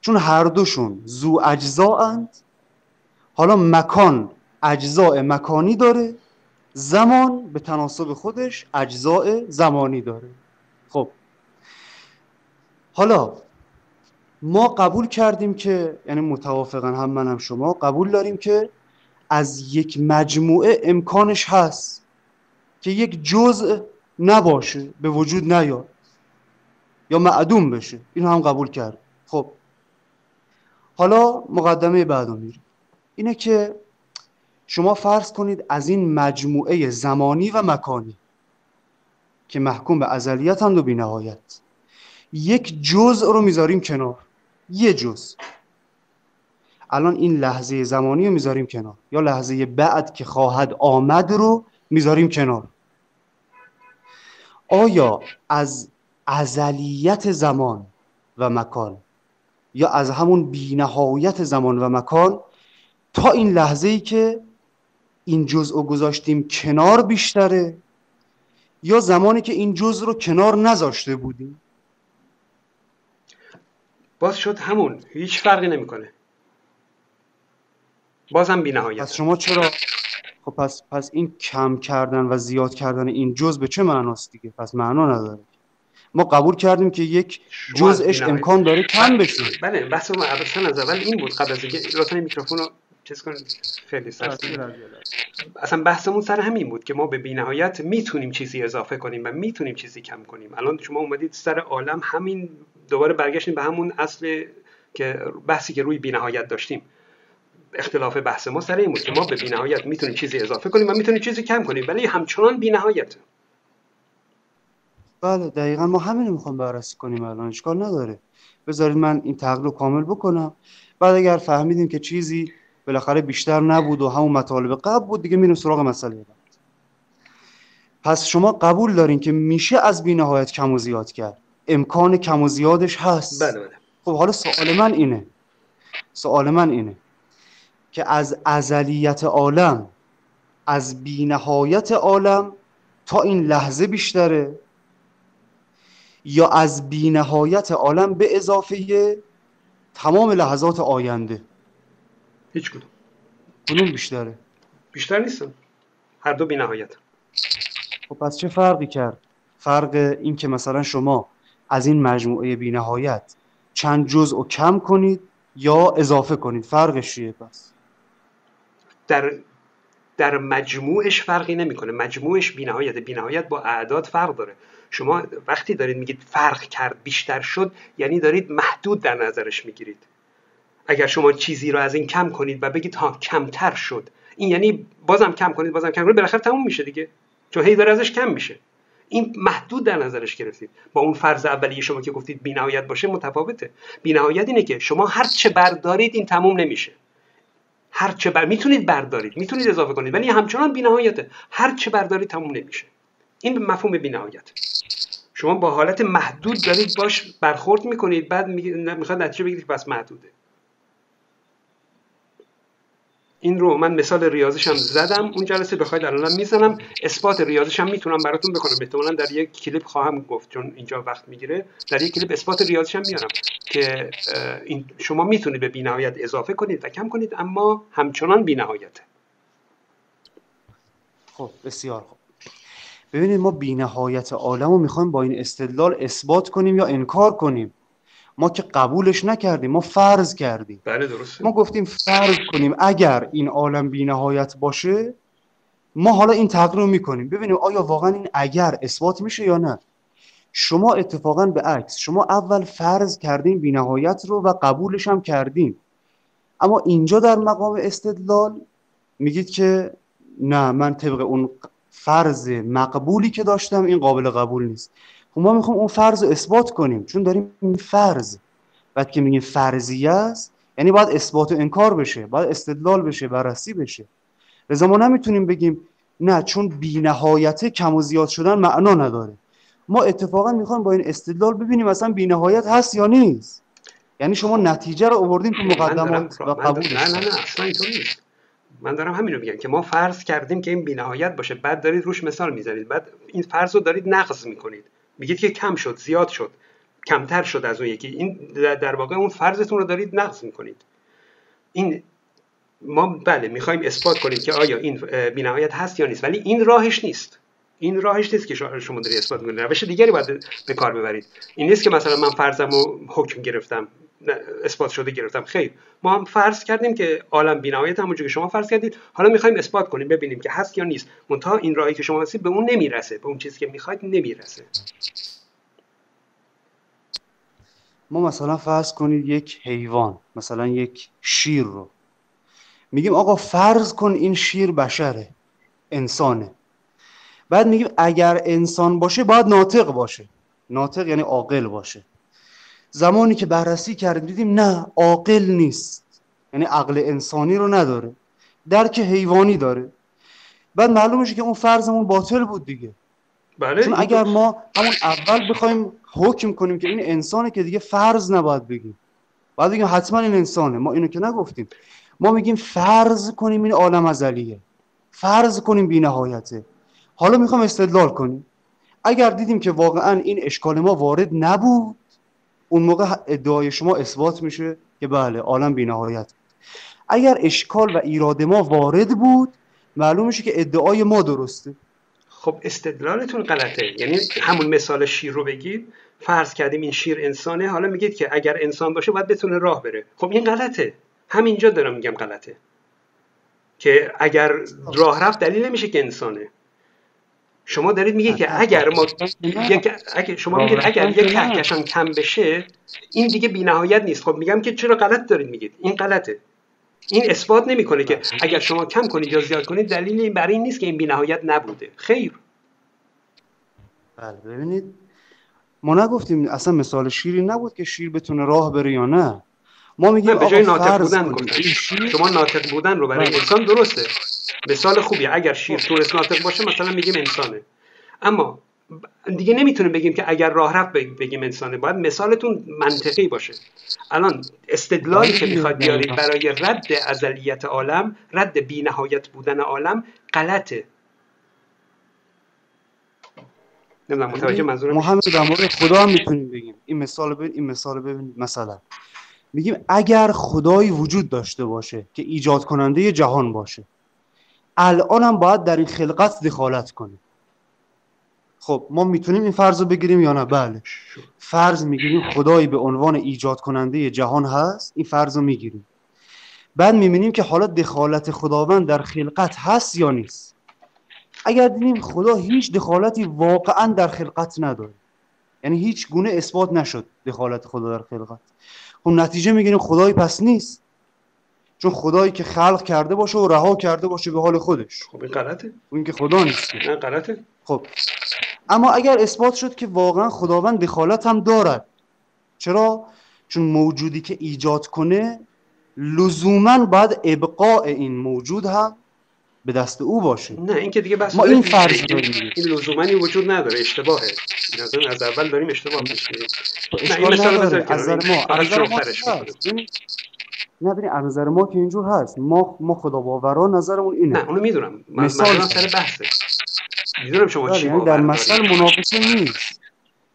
چون هر دوشون زو اجزاء حالا مکان اجزاء مکانی داره. زمان به تناسب خودش اجزاء زمانی داره. خب. حالا ما قبول کردیم که یعنی متوافقا هم من هم شما قبول داریم که از یک مجموعه امکانش هست که یک جزء نباشه به وجود نیاد. یا معدوم بشه. این هم قبول کرد خب. حالا مقدمه بعدو میریم. اینه که شما فرض کنید از این مجموعه زمانی و مکانی که محکوم به ازلیت و بینهایت یک جزء رو می‌ذاریم کنار. یه جزء. الان این لحظه زمانی رو می‌ذاریم کنار. یا لحظه بعد که خواهد آمد رو می‌ذاریم کنار. آیا از ازلیت زمان و مکان یا از همون بینهایت زمان و مکان تا این لحظه ای که این جزء رو گذاشتیم کنار بیشتره؟ یا زمانی که این جزء رو کنار نذاشته بودیم؟ باز شد همون هیچ فرقی نمی‌کنه. بازم بی نهایت پس شما چرا؟ خب پس پس این کم کردن و زیاد کردن این جزء به چه معناست دیگه؟ پس معنا نداره. ما قبول کردیم که یک جزءش امکان داره کم بشه. بله بحث ما از اول این بود قبل از اینکه لطفا میکروفون رو چیز کن خیلی اصلا بحثمون سر همین بود که ما به بینهایت می‌تونیم چیزی اضافه کنیم و می‌تونیم چیزی کم کنیم. الان شما اومدید سر عالم همین دوباره برگشتیم به همون اصل که بحثی که روی بینهایت داشتیم. اختلاف بحث ما سر این بود که ما به بینهایت می‌تونیم چیزی اضافه کنیم و می‌تونیم چیزی کم کنیم. ولی همچنان بینهایت. بله دقیقا ما همین می‌خوام بررسی کنیم الان. اشکال نداره. بذارید من این تقل رو کامل بکنم. بعد اگر فهمیدیم که چیزی بالاخره بیشتر نبود و همون مطالب قبل بود دیگه میریم سراغ مسئله بعد. پس شما قبول دارین که میشه از بینهایت کم و زیاد کرد؟ امکان کم و زیادش هست. بله بله. خب حالا سوال من اینه. سوال من اینه که از ازلیت عالم از بینهایت عالم تا این لحظه بیشتره؟ یا از بینهایت عالم به اضافه تمام لحظات آینده؟ هیچ کدوم. کدوم بیشتره؟ بیشتر نیستن هر دو بینهایت. خب پس چه فرقی کرد؟ فرق این که مثلا شما از این مجموعه بینهایت چند جزء رو کم کنید یا اضافه کنید. فرقش چیه پس؟ در در مجموعش فرقی نمی‌کنه. مجموعش بینهایت. بینهایت با اعداد فرق داره. شما وقتی دارید میگید فرق کرد بیشتر شد یعنی دارید محدود در نظرش می‌گیرید. اگر شما چیزی رو از این کم کنید و بگید ها کمتر شد. این یعنی بازم کم کنید بازم کم کنید. بالاخره تموم میشه دیگه. چون هی داره ازش کم میشه. این محدود در نظرش گرفتید. با اون فرض اولیه شما که گفتید بینهایت باشه متفاوته. بینهایت اینه که شما هر چه بردارید این تموم نمیشه. هر چه بر می‌تونید بردارید. می‌تونید اضافه کنید. ولی همچنان بینهایته. هر چه بردارید تموم نمیشه. این مفهوم بینهایت. شما با حالت محدود دارید باش برخورد می‌کنید. بعد می‌خواد نتیجه بگیرید که بس محدوده. این رو من مثال ریاضیش هم زدم اون جلسه بخواید الان می‌زنم. اثبات ریاضیش هم می‌تونم براتون بکنم. احتمالا در یک کلیپ خواهم گفت چون اینجا وقت می‌گیره. در یک کلیپ اثبات ریاضیش هم میارم که این شما می‌تونید به بینهایت اضافه کنید و کم کنید اما همچنان بینهایته خب بسیار خوب. ببینید ما بینهایت عالم رو می‌خوایم با این استدلال اثبات کنیم یا انکار کنیم. ما که قبولش نکردیم ما فرض کردیم. بله درسته. ما گفتیم فرض کنیم اگر این عالم بینهایت باشه ما حالا این تقریر رو می‌کنیم. ببینیم آیا واقعا این اگر اثبات میشه یا نه. شما اتفاقا به عکس شما اول فرض کردین بینهایت رو و قبولش هم کردین. اما اینجا در مقام استدلال میگید که نه من طبق اون فرض مقبولی که داشتم این قابل قبول نیست. خب ما می‌خوام اون فرض رو اثبات کنیم چون داریم این فرض. بعد که میگیم فرضیه است یعنی باید اثبات و انکار بشه باید استدلال بشه بررسی بشه. لذا ما نمی‌تونیم بگیم نه چون بینهایت کم و زیاد شدن معنا نداره. ما اتفاقا می‌خوایم با این استدلال ببینیم اصلا بینهایت هست یا نیست. یعنی شما نتیجه رو آوردیم تو مقدمات و قبول نه نه نه اصلا اینطور نیست. من دارم همین رو میگم که ما فرض کردیم که این بینهایت باشه بعد دارید روش مثال می‌زنید بعد این فرض رو دارید نقض می‌کنید. میگید که کم شد زیاد شد کمتر شد از اون یکی. این در واقع اون فرضتون رو دارید نقض می‌کنید. این ما بله می‌خوایم اثبات کنیم که آیا این بینهایت هست یا نیست ولی این راهش نیست. این راهش نیست که شما دارید اثبات می‌کنید. روش دیگری باید به کار ببرید. این نیست که مثلا من فرضم رو حکم گرفتم. اثبات شده گرفتم. خیر. ما هم فرض کردیم که عالم بینهایت همونجور که شما فرض کردید. حالا می‌خوایم اثبات کنیم ببینیم که هست یا نیست. منتها این راهی که شما هستید به اون نمی‌رسه به اون چیزی که می‌خواید نمی‌رسه. ما مثلا فرض کنید یک حیوان مثلا یک شیر رو. میگیم آقا فرض کن این شیر بشره انسانه. بعد میگیم اگر انسان باشه باید ناطق باشه. ناطق یعنی عاقل باشه. زمانی که بررسی کردیم دیدیم نه عاقل نیست. یعنی عقل انسانی رو نداره درک حیوانی داره. بعد معلوم میشه که اون فرضمون باطل بود دیگه. بله چون اگر. ما همون اول بخوایم حکم کنیم که این انسانه که دیگه فرض نباید بگیم. باید بگیم حتما این انسانه. ما اینو که نگفتیم. ما میگیم فرض کنیم این عالم ازلیه. فرض کنیم بینهایته. حالا می‌خوام استدلال کنیم. اگر دیدیم که واقعا این اشکال ما وارد نبود اون موقع ادعای شما اثبات میشه که بله عالم بینهایت اگر اشکال و ایراد ما وارد بود معلوم میشه که ادعای ما درسته. خب استدلالتون غلطه. یعنی همون مثال شیر رو بگید فرض کردیم این شیر انسانه حالا میگید که اگر انسان باشه باید بتونه راه بره. خب این غلطه. همینجا دارم میگم غلطه. که اگر راه رفت دلیل نمیشه که انسانه. شما دارید میگید که اگر ما یک اگر شما میگید اگر یک کهکشان کم بشه این دیگه بینهایت نیست. خب میگم که چرا غلط دارید میگید؟ این غلطه. این اثبات نمی‌کنه که اگر شما کم کنید یا زیاد کنید دلیل این برای این نیست که این بینهایت نبوده. خیر. بله ببینید. ما نگفتیم اصلا مثال شیری نبود که شیر بتونه راه بره یا نه. ما میگیم به جای ناطق بودن شما ناطق بودن رو برای بله. انسان درسته. مثال خوبیه اگر شیر تونست ناطق باشه مثلا میگیم انسانه. اما دیگه نمی‌تونیم بگیم که اگر راه رفت بگ- بگیم انسانه. باید مثالتون منطقی باشه. الان استدلالی که می‌خواد بیارید برای رد ازلیت عالم رد بینهایت بودن عالم غلطه. نمی‌دونم متوجه منظورم؟ ما همین در مورد خدا هم می‌تونیم بگیم. این مثال ببین این مثال ببینید مثلا میگیم اگر خدایی وجود داشته باشه که ایجاد کننده جهان باشه الان هم باید در این خلقت دخالت کنه خب ما می‌تونیم این فرض رو بگیریم یا نه؟ بله. فرض می‌گیریم خدایی به عنوان ایجاد کننده جهان هست این فرض رو می‌گیریم. بعد می‌بینیم که حالا دخالت خداوند در خلقت هست یا نیست. اگر دیدیم خدا هیچ دخالتی واقعا در خلقت نداره. یعنی هیچ گونه اثبات نشد دخالت خدا در خلقت. خب نتیجه می‌گیریم خدایی پس نیست. چون خدایی که خلق کرده باشه و رها کرده باشه به حال خودش. خب این غلطه. اون که خدا نیست. نه غلطه. خب. اما اگر اثبات شد که واقعا خداوند دخالت هم دارد. چرا؟ چون موجودی که ایجاد کنه لزوما باید ابقاء این موجود هم به دست او باشه. نه این که دیگه بس ما این فرض داریم این لزومانی وجود نداره اشتباهه. این از, اول داریم اشتباه میریم نه این مثال. بذار از نظر ما از نظر ما نه از نظر ما که اینجور هست. ما ما خدا باوران نظرمون اینه. نه اونو می‌دونم. مثال. سر بحثه. می‌دونم شما بله، چی یعنی در. مثل مناقشه نیست.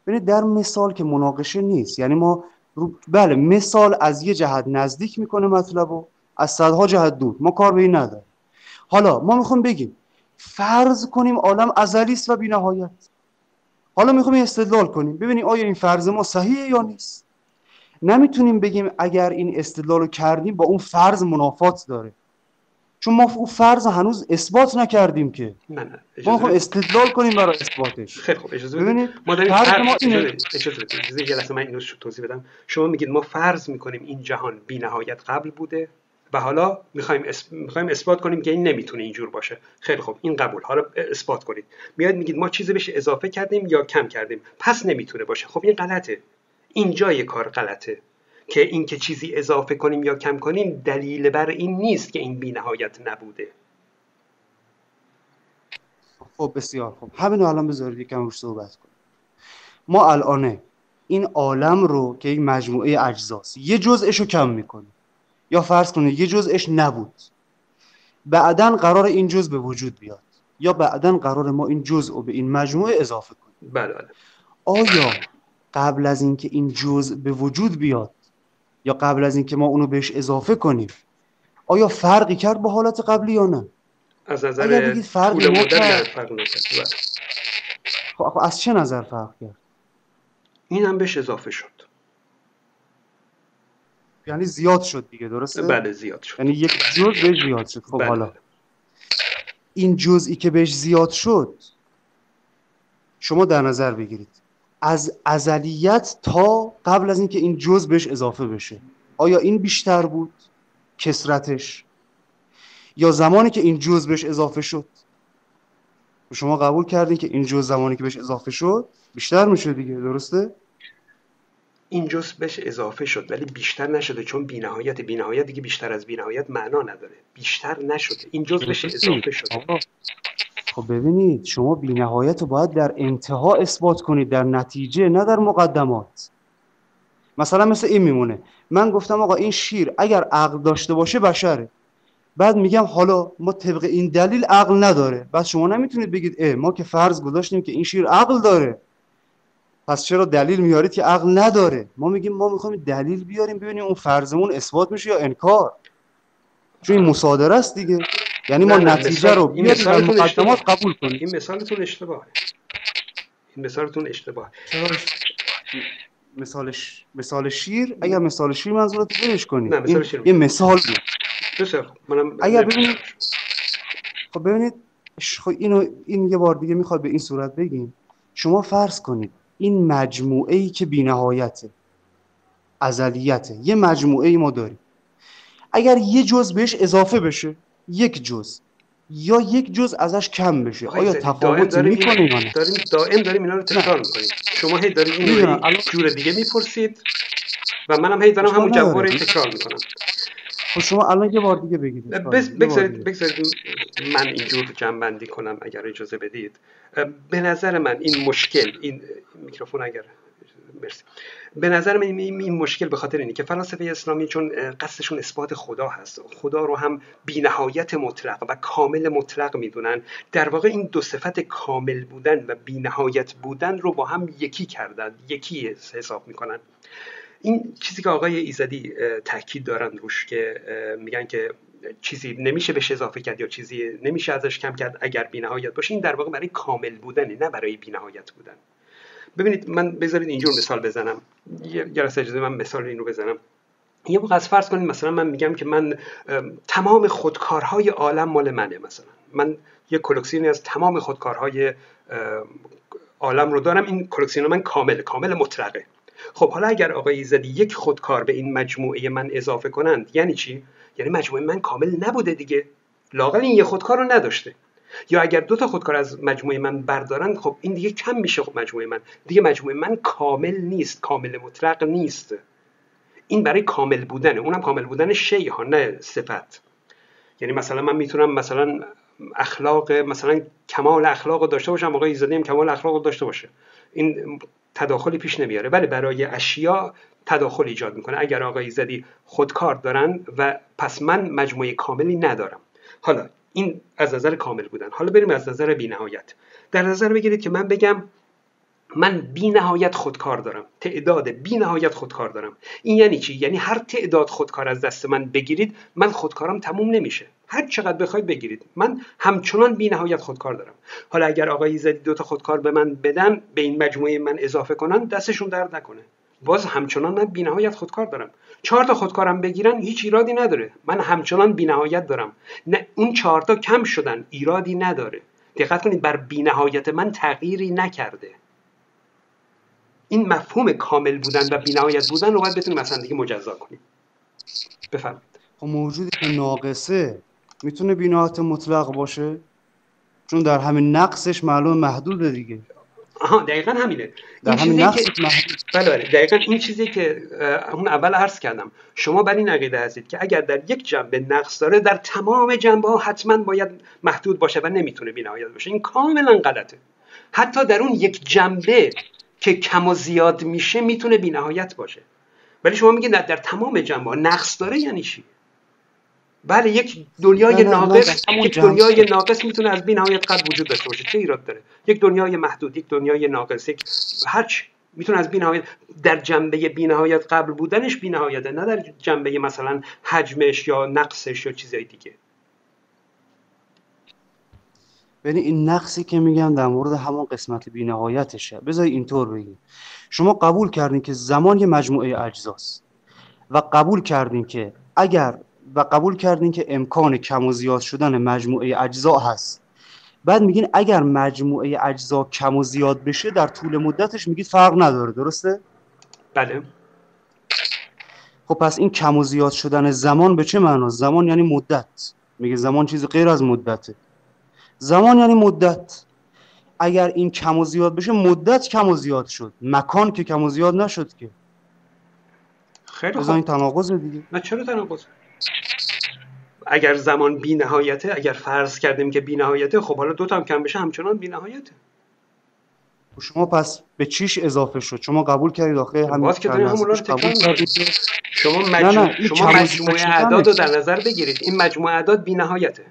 ببینید در مثال که مناقشه نیست. یعنی ما رو... بله مثال از یه جهت نزدیک می‌کنه مطلب و از صدها جهت دور. ما کار به این نداریم. حالا ما می‌خوام بگیم فرض کنیم عالم ازلی است و بی‌نهایت. حالا می‌خوام استدلال کنیم. ببینیم آیا این فرض ما صحیحه یا نیست. نمی‌تونیم بگیم اگر این استدلال رو کردیم با اون فرض منافات داره. چون ما اون فرض هنوز اثبات نکردیم که. نه نه ما بدید. استدلال کنیم برای اثباتش. خیلی خوب اجازه بدید. ببینید ما داریم فرض ما اینه. اجازه بدید. یه لحظه من اینو شو- توضیح بدم. شما میگید ما فرض می‌کنیم این جهان بی نهایت قبل بوده و حالا می‌خوایم اس... می‌خوایم اثبات کنیم که این نمی‌تونه اینجور باشه. خیلی خوب این قبول. حالا اثبات کنید. میاد میگید ما چیزی بهش اضافه کردیم یا کم کردیم. پس نمی‌تونه باشه. خب این غلطه. اینجای کار غلطه. که اینکه چیزی اضافه کنیم یا کم کنیم دلیل بر این نیست که این بی نهایت نبوده. خب بسیار خوب همین الان بذارید یکم روش صحبت کنیم. ما الانه این عالم رو که یک مجموعه اجزاست یه جزءش رو کم می‌کنیم. یا فرض کنید یه جزءش نبود. بعدا قرار این جزء به وجود بیاد. یا بعدا قرار ما این جزء رو به این مجموعه اضافه کنیم. بله بله. آیا قبل از اینکه این جزء به وجود بیاد یا قبل از اینکه ما اونو بهش اضافه کنیم آیا فرقی کرد با حالت قبلی یا نه؟ از اگر نظر فرق نکرد. بله. خب خب از چه نظر فرق کرد؟ این هم بهش اضافه شد. یعنی زیاد شد دیگه درسته؟ بله زیاد شد. یعنی یک جزء بهش زیاد شد. خب بله. حالا. این جزئی که بهش زیاد شد شما در نظر بگیرید. از ازلیت تا قبل از اینکه این جزء بهش اضافه بشه. آیا این بیشتر بود؟ کسرتش یا زمانی که این جزء بهش اضافه شد؟ شما قبول کردین که این جزء زمانی که بهش اضافه شد بیشتر میشه دیگه درسته؟ این جزء بهش اضافه شد ولی بیشتر نشده چون بینهایت بینهایت دیگه بیشتر از بینهایت معنا نداره. بیشتر نشده. این جزء بهش اضافه شده خب ببینید شما بینهایت رو باید در انتها اثبات کنید در نتیجه نه در مقدمات. مثلا مثل این میمونه. من گفتم آقا این شیر اگر عقل داشته باشه بشره. بعد میگم حالا ما طبق این دلیل عقل نداره. بعد شما نمی‌تونید بگید اه ما که فرض گذاشتیم که این شیر عقل داره. پس چرا دلیل میارید که عقل نداره؟ ما میگیم ما می‌خوایم دلیل بیاریم ببینیم اون فرضمون اثبات میشه یا انکار. چون این مصادره است دیگه. یعنی ما نتیجه رو بیاریم در مقدمات قبول کنیم. این مثالتون اشتباهه این مثالتون اشتباه. مثالش مثال شیر؟ اگر مثال شیر منظورت برش کنید نه مثال شیر. یه مثال بود. اگر ببینید خب ببینید خب اینو این یه بار دیگه می‌خواد به این صورت بگیم. شما فرض کنید این مجموعه ای که بینهایته ازلیته یه مجموعه ای ما داریم. اگر یه جز بهش اضافه بشه یک جز. یا یک جز ازش کم بشه. آیا تفاوت می‌کنه یا نه؟ داریم دائم داریم اینا رو تکرار می‌کنیم. شما هی دارید این رو جور دیگه می‌پرسید و منم هی دارم همون جواب رو تکرار می‌کنم. خب شما الان یه بار دیگه بگید. بگذارید بگذارید من اینجور جنبندی کنم اگر اجازه بدید. به نظر من این مشکل این میکروفون اگر مرسی. به نظر من این مشکل به خاطر اینه که فلاسفه اسلامی چون قصدشون اثبات خدا هست. خدا رو هم بینهایت مطلق و کامل مطلق می‌دونن. در واقع این دو صفت کامل بودن و بینهایت بودن رو با هم یکی کردن یکی حساب می‌کنن. این چیزی که آقای ایزدی تاکید دارن روش که میگن که چیزی نمیشه بهش اضافه کرد یا چیزی نمیشه ازش کم کرد اگر بینهایت باشه این در واقع برای کامل بودنه نه برای بینهایت بودن. ببینید من بذارید اینجور مثال بزنم. یه جلسه اجازه من مثال این رو بزنم. یه موقع از فرض کنید مثلا من میگم که من تمام خودکارهای عالم مال منه مثلا. من یه کلکسیونی از تمام خودکارهای عالم رو دارم. این کلکسیون من کامل کامل مطلقه. خب حالا اگر آقای زدی یک خودکار به این مجموعه من اضافه کنند یعنی چی؟ یعنی مجموعه من کامل نبوده دیگه. لاقل این یه خودکار رو نداشته. یا اگر دو تا خودکار از مجموعه من بردارن خب این دیگه کم میشه خب مجموعه من. دیگه مجموعه من کامل نیست کامل مطلق نیست. این برای کامل بودنه. اونم کامل بودن شی ها نه صفت. یعنی مثلا من می‌تونم مثلا اخلاق مثلا کمال اخلاق داشته باشم آقای هم کمال اخلاق داشته باشه. این تداخلی پیش نمیاره. ولی برای اشیا تداخل ایجاد می‌کنه. اگر آقای ایزدی خودکار دارن و پس من مجموعه کاملی ندارم. حالا این از نظر کامل بودن. حالا بریم از نظر بینهایت. در نظر بگیرید که من بگم من بی نهایت خودکار دارم. تعداد بی نهایت خودکار دارم. این یعنی چی؟ یعنی هر تعداد خودکار از دست من بگیرید من خودکارم تموم نمیشه. هر چقدر بخواید بگیرید. من همچنان بی نهایت خودکار دارم. حالا اگر آقای زدی دو تا خودکار به من بدن به این مجموعه من اضافه کنن دستشون درد نکنه. باز همچنان من بینهایت خودکار دارم. چهار تا خودکارم بگیرن هیچ ایرادی نداره. من همچنان بینهایت دارم. نه اون چهار تا کم شدن ایرادی نداره. دقت کنید بر بینهایت من تغییری نکرده. این مفهوم کامل بودن و بینهایت بودن رو باید بتونیم مثلا دیگه مجزا کنیم. بفرمایید. خب موجودی که ناقصه می‌تونه بینهایت مطلق باشه؟ چون در همین نقصش معلوم محدوده دیگه. آها دقیقا همینه. در همین نقص که... بله بله. دقیقا این چیزی که اون اول عرض کردم. شما بر این عقیده هستید که اگر در یک جنبه نقص داره در تمام جنبه ها حتما باید محدود باشه و نمی‌تونه بینهایت باشه. این کاملا غلطه. حتی در اون یک جنبه که کم و زیاد میشه می‌تونه بینهایت باشه. ولی شما میگید در, در تمام جنبه ها نقص داره یعنی چی؟ بله یک دنیای ناقص یک دنیای ناقص می‌تونه از بی نهایت قد وجود داشته باشه. چه ایراد داره؟ یک دنیای محدود یک دنیای ناقص یک هرچ می‌تونه از بینهایت در جنبه بینهایت قبل بودنش بینهایته نه در جنبه مثلا حجمش یا نقصش یا چیزای دیگه. ببین این نقصی که میگم در مورد همون قسمت بینهایتشه. بذار اینطور بگیم. شما قبول کردین که زمان یه مجموعه اجزاست و قبول کردین که اگر و قبول کردین که امکان کم و زیاد شدن مجموعه اجزا هست. بعد میگین اگر مجموعه اجزا کم و زیاد بشه در طول مدتش میگید فرق نداره درسته؟ بله. خب پس این کم و زیاد شدن زمان به چه معنا؟ زمان یعنی مدت. میگه زمان چیزی غیر از مدته. زمان یعنی مدت. اگر این کم و زیاد بشه مدت کم و زیاد شد. مکان که کم و زیاد نشد که. خیلی بذار این تناقض دیگه. نه چرا تناقض؟ اگر زمان بی نهایته اگر فرض کردیم که بی نهایته خب حالا دو تا هم کم بشه همچنان بی نهایته شما پس به چیش اضافه شد؟ شما قبول کردید آخه همین باز که داریم همون رو تکرار شما مجموع شما مجموعه اعداد رو. در نظر بگیرید. این مجموعه اعداد بی نهایته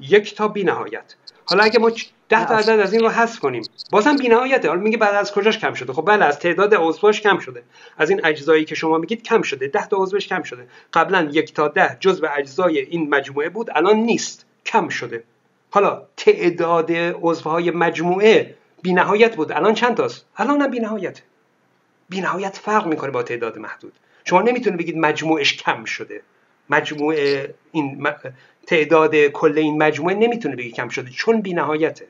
یک تا بی نهایت حالا اگه ما چ- ده عدد از این رو حذف کنیم. بازم بی نهایته حالا میگه بعد از کجاش کم شده؟ خب بله از تعداد عضواش کم شده. از این اجزایی که شما میگید کم شده. ده تا عضوش کم شده. قبلا یک تا ده جزء اجزای این مجموعه بود الان نیست. کم شده. حالا تعداد عضوهای مجموعه بی نهایت بود. الان چند تاست؟ الان هم بی نهایته بی نهایت فرق می‌کنه با تعداد محدود. شما نمی‌تونید بگید مجموعش کم شده. مجموع این تعداد کل این مجموعه نمی‌تونه بگی کم شده چون بی نهایته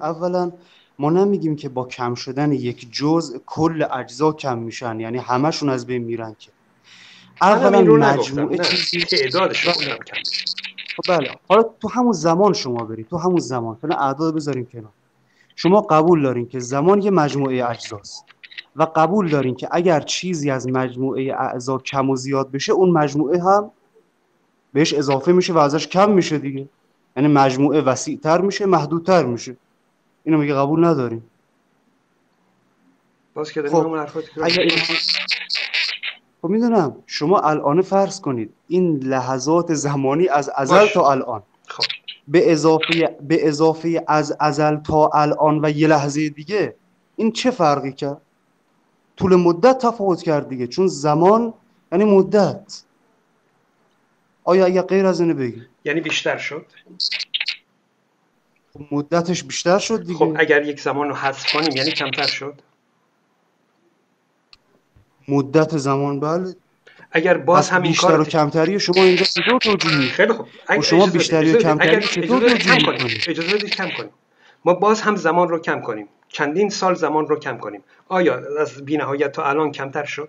اولا ما نمیگیم که با کم شدن یک جزء کل اجزا کم میشن یعنی همشون از بین میرن که. اولا مجموعه چیزی تعدادش رو. گفتم کم خب بله. حالا تو همون زمان شما برید تو همون زمان. فعلا اعداد بذاریم کنار. شما قبول دارین که زمان یه مجموعه اجزاست. و قبول دارین که اگر چیزی از مجموعه اعضا کم و زیاد بشه اون مجموعه هم بهش اضافه میشه و ازش کم میشه دیگه. یعنی مجموعه وسیعتر میشه محدودتر میشه. اینو میگه قبول نداریم باز که خب، اگر این خب می‌دونم. شما الان فرض کنید این لحظات زمانی از ازل باش. تا الان. خب. به اضافه به اضافه از ازل تا الان و یه لحظه دیگه این چه فرقی کرد؟ طول مدت تفاوت کرد دیگه. چون زمان یعنی مدت. آیا اگه غیر از اینه بگی؟ یعنی بیشتر شد؟ خب مدتش بیشتر شد دیگه. خب اگر یک زمان رو حذف کنیم یعنی کمتر شد؟ مدت زمان بله. اگر باز پس هم این بیشتر کار و کمتری شما اینجا چطور توجیه؟ خیلی خب. شما اجازه بدید، بیشتری و. کمتری اگر چطور توجیه؟ اجازه بدید کم کنیم. ما باز هم زمان رو کم کنیم. چندین سال زمان رو کم کنیم. آیا از بی‌نهایت تا الان کمتر شد؟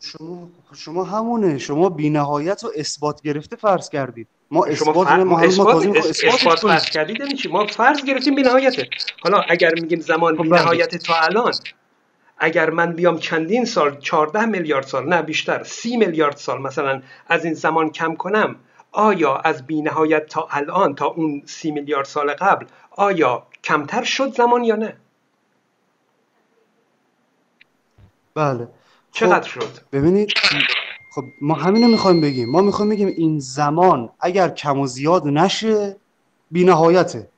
شما شما همونه. شما بی‌نهایت رو اثبات گرفته فرض کردید. ما اثبات فر... ما هنوز ما اثبات اثبات فرض کردید چی؟ ما فرض گرفتیم بی‌نهایته. حالا اگر میگیم زمان خب بله. بی‌نهایت تا الان اگر من بیام چندین سال 14 میلیارد سال نه بیشتر 30 میلیارد سال مثلا از این زمان کم کنم آیا از بی‌نهایت تا الان تا اون 30 میلیارد سال قبل آیا کمتر شد زمان یا نه؟ بله. چقدر خب شد؟ ببینید خب ما همینو می‌خوایم بگیم. ما می‌خوایم بگیم این زمان اگر کم و زیاد نشه بی‌نهایته.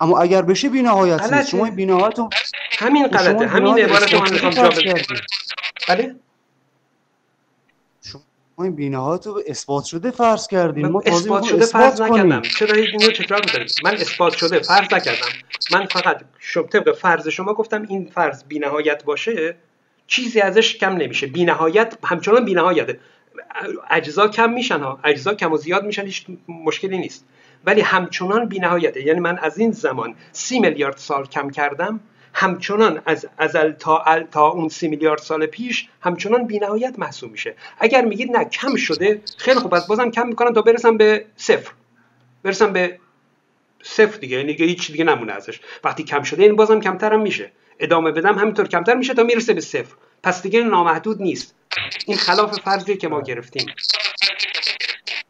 اما اگر بشه بی‌نهایت. شما این بی‌نهایت همین غلطه. همین عبارت رو من می‌خوام جا. بله؟ شما این بی‌نهایت رو به اثبات شده فرض کردیم. ما اثبات شده فرض کنیم. نکردم. چرا اینو تکرار می‌کنیم من اثبات شده فرض نکردم. من فقط شب طبق فرض شما گفتم این فرض بی‌نهایت باشه چیزی ازش کم نمیشه. بی‌نهایت همچنان بی‌نهایته. اجزا کم میشن ها. اجزا کم و زیاد میشن هیچ مشکلی نیست. ولی همچنان بی‌نهایته. یعنی من از این زمان سی میلیارد سال کم کردم همچنان از ازل تا تا اون سی میلیارد سال پیش همچنان بی‌نهایت محسوب میشه. اگر میگید نه کم شده خیلی خوب پس بازم کم می‌کنم تا برسم به صفر. برسم به صفر دیگه یعنی دیگه هیچ دیگه نمونه ازش. وقتی کم شده یعنی بازم کمتر هم میشه. ادامه بدم همینطور کمتر میشه تا می‌رسه به صفر. پس دیگه نامحدود نیست. این خلاف فرضیه که ما گرفتیم.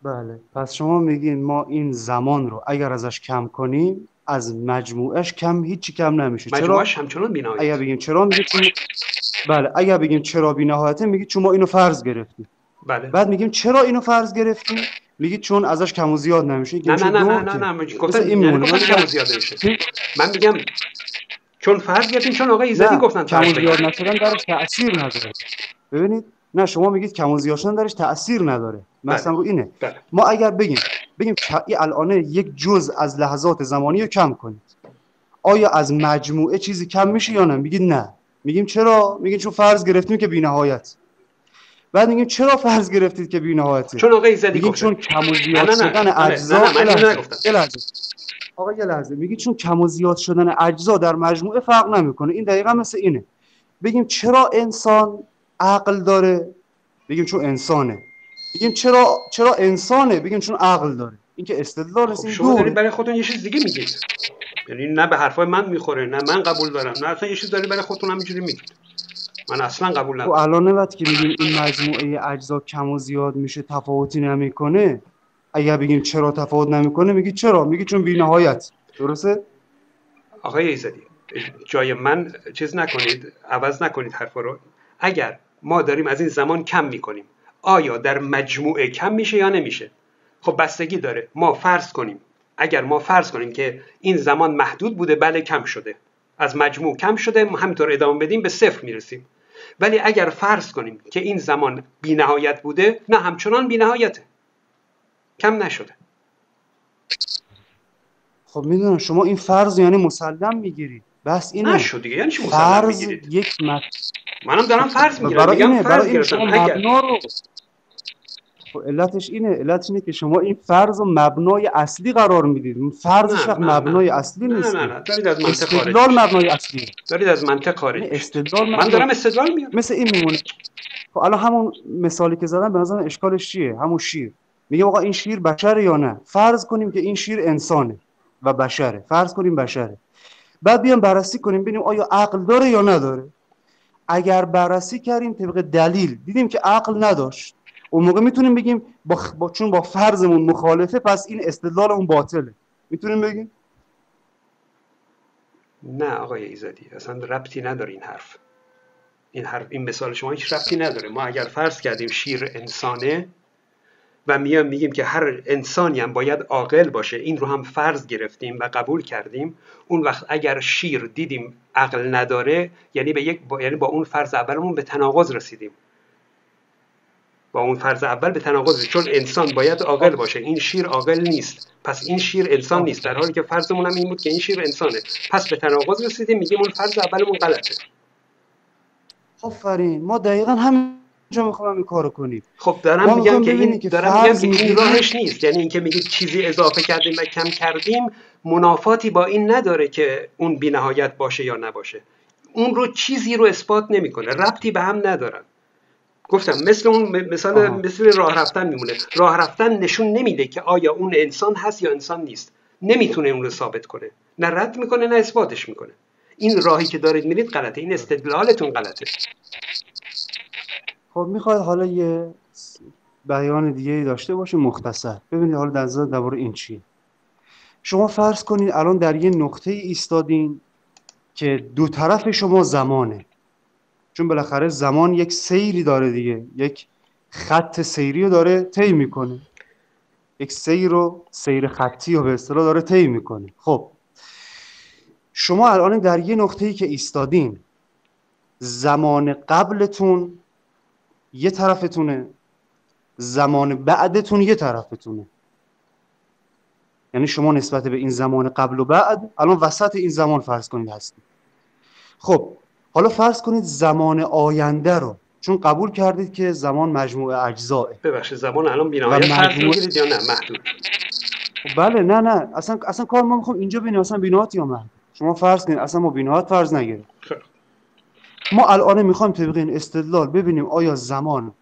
بله. پس شما میگین ما این زمان رو اگر ازش کم کنیم از مجموعش کم هیچی کم نمیشه. چرا؟ مجموعش همچنان اگر بی‌نهایت بگیم چرا میگه چون بله اگر بگیم چرا بی‌نهایته میگید چون ما اینو فرض گرفتیم. بله. بعد میگیم چرا اینو فرض گرفتیم؟ میگید چون ازش کم و زیاد نمیشه. نه نه نه نه نه. نه من گفتم این یعنی من کم و زیاد میشه چی؟ من میگم چون فرض گرفتیم چون آقای ایزدی گفتن کم و زیاد نشدن درش تأثیر نداره. ببینید؟ نه شما میگید کم و زیاد شدن درش تأثیر نداره. مثلا بله. رو اینه. بله. ما اگر بگیم بگیم که این الانه یک جز از لحظات زمانی رو کم کنید. آیا از مجموعه چیزی کم میشه یا نه؟ میگید نه. میگیم چرا؟ میگیم چون فرض گرفتیم که بی‌نهایت. بعد میگیم چرا فرض گرفتید که بی‌نهایته؟ چون آقای ایزدی میگیم چون کم و زیاد شدن نه اجزا آقا یه لحظه. میگی چون کم و زیاد شدن اجزا در مجموعه فرق نمی‌کنه. این دقیقا مثل اینه. بگیم چرا انسان عقل داره؟ بگیم چون انسانه. بگیم چرا چرا انسانه؟ بگیم چون عقل داره. این که استدلال است خب این شما دارید برای خودتون یه چیز دیگه میگید. یعنی نه به حرفای من می‌خوره نه من قبول دارم نه اصلا یه چیز داری برای خودتون همینجوری میگید. من اصلا قبول خب ندارم. الان وقتی که میگیم این مجموعه اجزا کم و زیاد میشه تفاوتی نمی‌کنه. اگر بگیم چرا تفاوت نمی‌کنه میگی چرا؟ میگی چون بی‌نهایت. درسته؟ آقای ایزدی جای من چیز نکنید عوض نکنید حرفا رو. اگر ما داریم از این زمان کم می‌کنیم آیا در مجموعه کم میشه یا نمیشه؟ خب بستگی داره. ما فرض کنیم. اگر ما فرض کنیم که این زمان محدود بوده بله کم شده. از مجموع کم شده ما همینطور ادامه بدیم به صفر می‌رسیم. ولی اگر فرض کنیم که این زمان بی نهایت بوده نه همچنان بی نهایته کم نشده. خب می‌دونم شما این فرض یعنی مسلم می‌گیرید بس اینه. نشد دیگه. یعنی چی مسلم فرض یک مت... منم دارم فرض می‌گیرم. میگم فرض برای این شما مبنا رو علتش اینه علتش اینه که شما این فرض رو مبنای اصلی قرار می‌دید. فرضش. مبنای اصلی نیست. نه نه. دارید از منطق خارج استدلال. مبنای اصلی. دارید از منطق خارج یعنی. استدلال من دارم استدلال میارم مثل این میمونه. خب الان همون مثالی که زدم به نظر اشکالش چیه؟ همون شیر. میگه آقا این شیر بشره یا نه؟ فرض کنیم که این شیر انسانه و بشره. فرض کنیم بشره. بعد بیام بررسی کنیم ببینیم آیا عقل داره یا نداره. اگر بررسی کردیم طبق دلیل دیدیم که عقل نداشت. اون موقع می‌تونیم بگیم با, خ- با چون با فرضمون مخالفه پس این استدلالمون باطله. می‌تونیم بگیم؟ نه آقای ایزدی اصلا ربطی نداره این حرف. این حرف این مثال شما هیچ ربطی نداره. ما اگر فرض کردیم شیر انسانه و میام میگیم که هر انسانی هم باید عاقل باشه این رو هم فرض گرفتیم و قبول کردیم. اون وقت اگر شیر دیدیم عقل نداره یعنی به یک با... یعنی با اون فرض اولمون به تناقض رسیدیم. با اون فرض اول به تناقض. چون انسان باید عاقل باشه. این شیر عاقل نیست. پس این شیر انسان نیست. در حالی که فرضمون هم این بود که این شیر انسانه. پس به تناقض رسیدیم میگیم اون فرض اولمون غلطه. آفرین. ما دقیقا همینجا می‌خوام این کارو کنیم. خب دارم میگم که این که دارم میگم که این راهش نیست. یعنی اینکه میگید چیزی اضافه کردیم و کم کردیم منافاتی با این نداره که اون بینهایت باشه یا نباشه. اون رو چیزی رو اثبات نمی‌کنه. ربطی به هم ندارن. گفتم مثل اون مثال. مثل راه رفتن میمونه. راه رفتن نشون نمیده که آیا اون انسان هست یا انسان نیست. نمی‌تونه اون رو ثابت کنه. نه رد می‌کنه نه اثباتش می‌کنه. این راهی که دارید میرید غلطه. این استدلالتون غلطه. خب می‌خواد حالا یه بیان دیگه ای داشته باشه مختصر. ببینید حالا در نظر درباره این چیه. شما فرض کنید الان در یه نقطه ای ایستادین که دو طرف شما زمانه. چون بالاخره زمان یک سیری داره دیگه. یک خط سیری رو داره طی می‌کنه. یک سیر رو سیر خطی رو به اصطلاح داره طی می‌کنه. خب. شما الان در یه نقطه ای که ایستادین زمان قبلتون یه طرفتونه زمان بعدتون یه طرفتونه. یعنی شما نسبت به این زمان قبل و بعد الان وسط این زمان فرض کنید هستید. خب. حالا فرض کنید زمان آینده رو چون قبول کردید که زمان مجموعه اجزاه ببخشید زمان الان بینهایت فرض مجموع- یا نه؟ محدود. بله نه نه. اصلا اصلا کار ما می‌خوام اینجا ببینیم اصلا بینات یا محدود شما فرض کنید اصلا ما بینات فرض نگیریم خیلی ما الان می‌خوایم طبق این استدلال ببینیم آیا زمان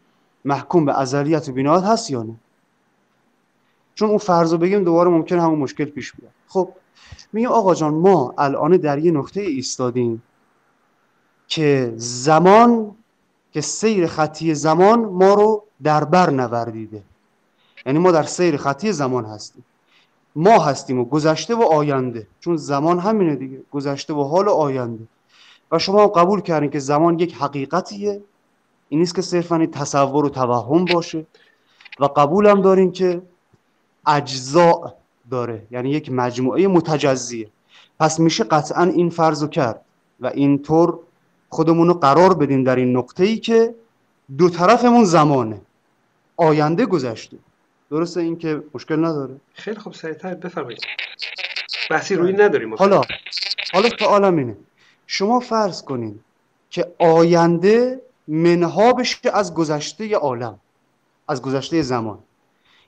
محکوم به ازلیت و بینات هست یا نه. چون اون فرض رو بگیم دوباره ممکن همون مشکل پیش بیاد. خب میگم آقا جان ما الان در یه نقطه ایستادیم. که زمان که سیر خطی زمان ما رو در بر نوردیده. یعنی ما در سیر خطی زمان هستیم. ما هستیم و گذشته و آینده. چون زمان همینه دیگه. گذشته و حال و آینده. و شما قبول کردین که زمان یک حقیقتیه. این نیست که صرفا تصور و توهم باشه. و قبول هم دارین که اجزاء داره. یعنی یک مجموعه متجزیه. پس میشه قطعا این فرض کرد. و اینطور خودمون رو قرار بدیم در این نقطه ای که دو طرفمون زمانه. آینده گذشته. درسته این که مشکل نداره؟ خیلی خوب سریعتر بفرمایید. بحثی روی نداریم. حالا حالا سوالم اینه. شما فرض کنین که آینده منها بشه از گذشته عالم از گذشته زمان.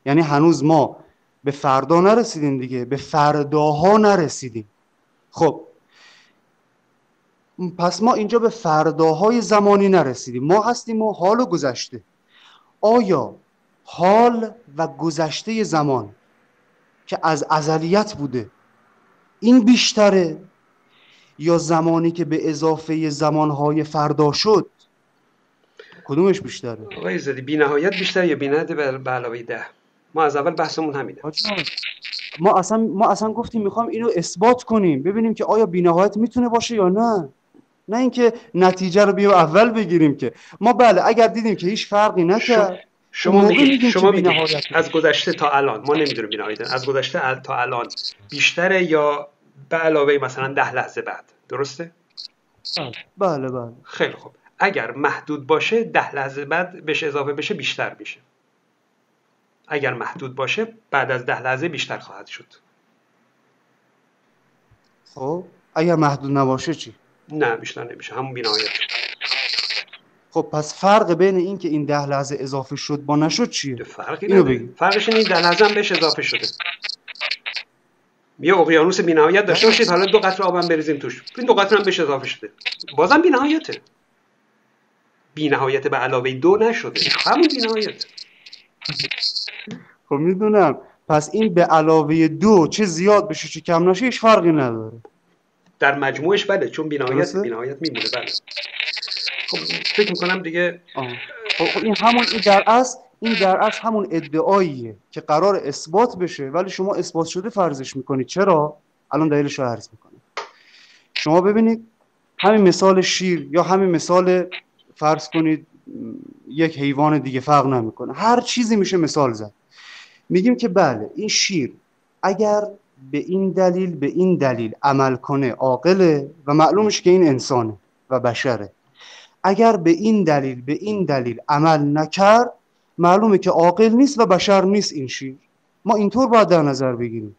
یعنی هنوز ما به فردا نرسیدیم دیگه به فرداها نرسیدیم. خب پس ما اینجا به فرداهای زمانی نرسیدیم. ما هستیم و حال و گذشته. آیا حال و گذشته زمان که از ازلیت بوده این بیشتره؟ یا زمانی که به اضافه زمانهای فردا شد کدومش بیشتره؟ آقای زدی بی نهایت بیشتر یا بی به علاوه ده؟ ما از اول بحثمون همینه. ما اصلا ما اصلا گفتیم می‌خوام اینو اثبات کنیم. ببینیم که آیا بینهایت می‌تونه باشه یا نه. نه اینکه نتیجه رو بیا اول بگیریم که. ما بله اگر دیدیم که هیچ فرقی نکرد شما میگید شما میگید از گذشته تا الان ما نمی‌دونیم بینهایت از گذشته تا الان بیشتره یا به علاوه مثلا ده لحظه بعد؟ درسته؟ بله بله. خیلی خوب. اگر محدود باشه ده لحظه بعد بهش اضافه بشه بیشتر میشه. اگر محدود باشه بعد از ده لحظه بیشتر خواهد شد. خب اگر محدود نباشه چی؟ نه بیشتر نمیشه. همون بینایت خب پس فرق بین این که این ده لحظه اضافه شد با نشد چیه؟ فرقی اینو فرقش این ده لحظه هم بهش اضافه شده. یه اقیانوس بینهایت داشته باشید. حالا دو قطره آبم بریزیم توش. این دو قطره هم بهش اضافه شده. بازم بینهایته. بینهایت به علاوه دو نشده. همون بینهایت. خب می‌دونم. پس این به علاوه دو چه زیاد بشه چه کم نشه هیچ فرقی نداره. در مجموعش بله چون بینهایت بینهایت میمونه بله. خب فکر می‌کنم دیگه خب, خب این همون این در اصل این در اصل همون ادعاییه که قرار اثبات بشه ولی شما اثبات شده فرضش می‌کنید. چرا؟ الان دلیلش رو عرض می‌کنم. شما ببینید همین مثال شیر یا همین مثال فرض کنید یک حیوان دیگه فرق نمی‌کنه. هر چیزی میشه مثال زد. میگیم که بله این شیر اگر به این دلیل به این دلیل عمل کنه عاقله و معلومش که این انسانه و بشره. اگر به این دلیل به این دلیل عمل نکرد معلومه که عاقل نیست و بشر نیست این شیر. ما اینطور باید در نظر بگیریم.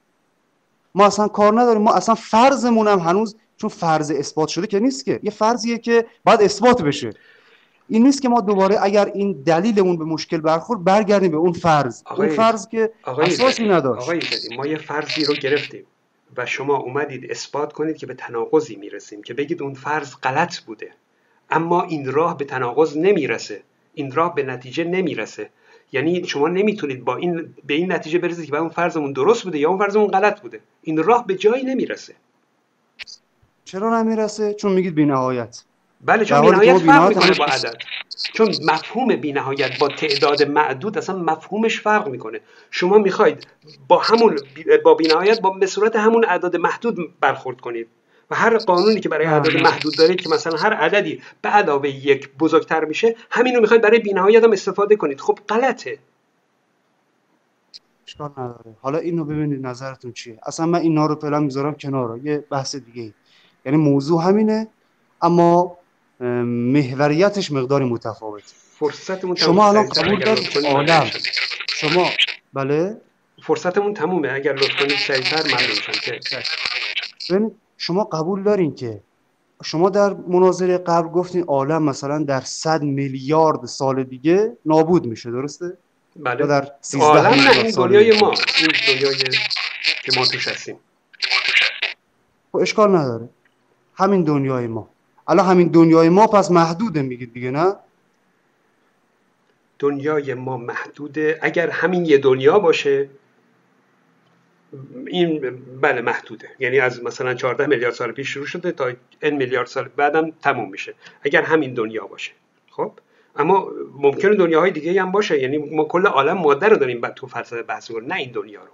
ما اصلا کار نداریم. ما اصلا فرضمون هم هنوز چون فرض اثبات شده که نیست که. یه فرضیه که باید اثبات بشه. این نیست که ما دوباره اگر این دلیلمون به مشکل برخورد برگردیم به اون فرض. اون فرض که اساسی نداشت. آقای ما یه فرضی رو گرفتیم و شما اومدید اثبات کنید که به تناقضی می‌رسیم که بگید اون فرض غلط بوده. اما این راه به تناقض نمی‌رسه. این راه به نتیجه نمی‌رسه. یعنی شما نمی‌تونید با این به این نتیجه برسید که اون فرضمون درست بوده یا اون فرضمون غلط بوده. این راه به جایی نمی‌رسه. چرا نمی‌رسه؟ چون میگید بی‌نهایت. بله چون بینهایت فرق می‌کنه با عدد. چون مفهوم بینهایت با تعداد معدود اصلا مفهومش فرق می‌کنه. شما می‌خواید با همون با بینهایت با به صورت همون اعداد محدود برخورد کنید. و هر قانونی که برای اعداد محدود دارید که مثلا هر عددی به علاوه یک بزرگتر میشه همین رو می‌خواید برای بینهایت هم استفاده کنید. خب غلطه. اشکال نداره. حالا اینو ببینید نظرتون چیه؟ اصلا من اینا رو فعلا می‌ذارم کنار. یه بحث دیگه یعنی موضوع همینه اما محوریتش مقداری متفاوت. فرصتمون شما الان قبول دارید؟ عالم شما بله. فرصتمون تمومه. اگر لطف کنید سریعتر ممنون شما قبول دارین که شما در مناظره قبل گفتین عالم مثلا در صد میلیارد سال دیگه نابود میشه درسته؟ بله. در عالم نه این دنیای ما. این دنیای که ما توش هستیم. خب اشکال نداره. همین دنیای ما. الان همین دنیای ما پس محدوده میگید دیگه نه؟ دنیای ما محدوده. اگر همین یه دنیا باشه این بله محدوده. یعنی از مثلا 14 میلیارد سال پیش شروع شده تا این میلیارد سال بعدم تموم میشه. اگر همین دنیا باشه. خب؟ اما ممکنه دنیاهای دیگه هم باشه. یعنی ما کل عالم ماده رو داریم بعد تو فلسفه بحث نه این دنیا رو.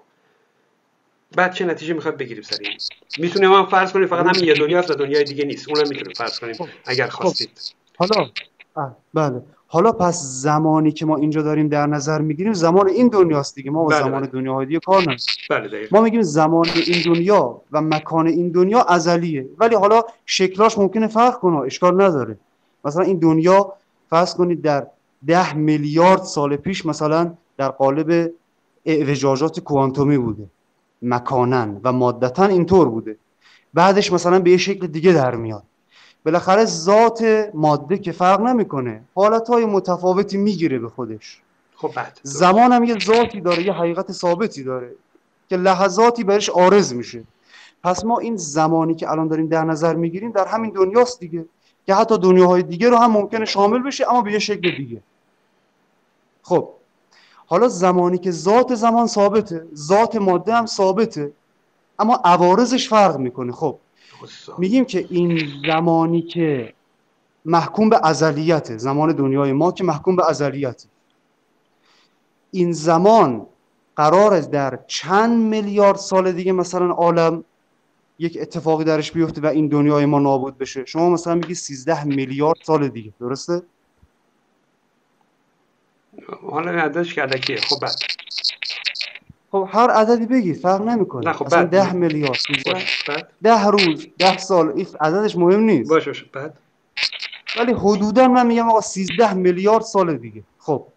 بعد چه نتیجه می‌خواد بگیریم سر این می‌تونیم هم فرض کنیم فقط همین یه دنیا است و دنیای دیگه نیست. اونم می‌تونیم فرض کنیم خب. اگر خب. خواستید. حالا بله. حالا پس زمانی که ما اینجا داریم در نظر می‌گیریم زمان این دنیاست دیگه. ما با بله زمان بله. دنیاهای دیگه کار نداریم. بله ما میگیم زمان این دنیا و مکان این دنیا ازلیه. ولی حالا شکلاش ممکنه فرق کنه اشکال نداره. مثلا این دنیا فرض کنید در ده میلیارد سال پیش مثلا در قالب اعوجاجات کوانتومی بوده. مکانن و مادتا اینطور بوده. بعدش مثلا به یه شکل دیگه در میاد. بالاخره ذات ماده که فرق نمی‌کنه حالتهای متفاوتی می‌گیره به خودش. خب بعد. زمان هم یه ذاتی داره یه حقیقت ثابتی داره که لحظاتی برش آرز میشه. پس ما این زمانی که الان داریم در نظر می‌گیریم در همین دنیاست دیگه که حتی دنیاهای دیگه رو هم ممکنه شامل بشه اما به یه شکل دیگه. خب حالا زمانی که ذات زمان ثابته ذات ماده هم ثابته. اما عوارضش فرق می‌کنه. خب میگیم که این زمانی که محکوم به ازلیته زمان دنیای ما که محکوم به ازلیته این زمان قرار در چند میلیارد سال دیگه مثلا عالم یک اتفاقی درش بیفته و این دنیای ما نابود بشه. شما مثلا میگی 13 میلیارد سال دیگه درسته؟ حالا عددش کرده که خب بعد. خب هر عددی بگی فرق نمی‌کنه. نه خب بعد. ده میلیارد. ده روز ده سال این عددش مهم نیست. باش باش بعد. ولی حدودا من میگم آقا 13 میلیارد سال دیگه. خب.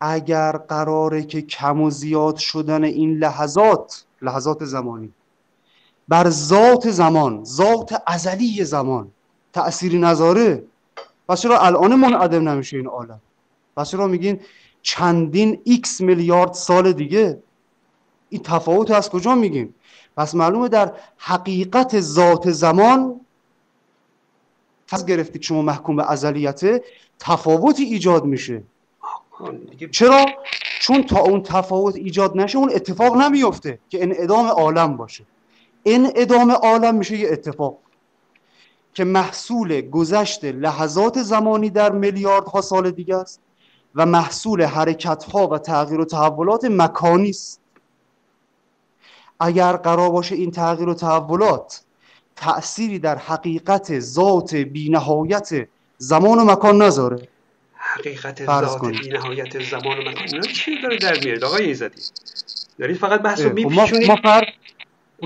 اگر قراره که کم و زیاد شدن این لحظات لحظات زمانی بر ذات زمان ذات ازلی زمان تأثیری نذاره پس چرا الان منعدم نمیشه این عالم؟ پس چرا میگین چندین x میلیارد سال دیگه این تفاوت از کجا میگیم؟ پس معلومه در حقیقت ذات زمان پس گرفتید شما محکوم به ازلیته تفاوتی ایجاد میشه. چرا؟ چون تا اون تفاوت ایجاد نشه اون اتفاق نمیفته که انعدام عالم باشه. انعدام عالم میشه یه اتفاق که محصول گذشت لحظات زمانی در میلیاردها سال دیگه است. و محصول حرکت ها و تغییر و تحولات مکانی است. اگر قرار باشه این تغییر و تحولات تأثیری در حقیقت ذات بینهایت زمان و مکان نذاره. حقیقت ذات کنید. بی نهایت زمان و مکان چی داره در میاد؟ آقای ایزدی دارید فقط بحث اه، رو خب ما, فرض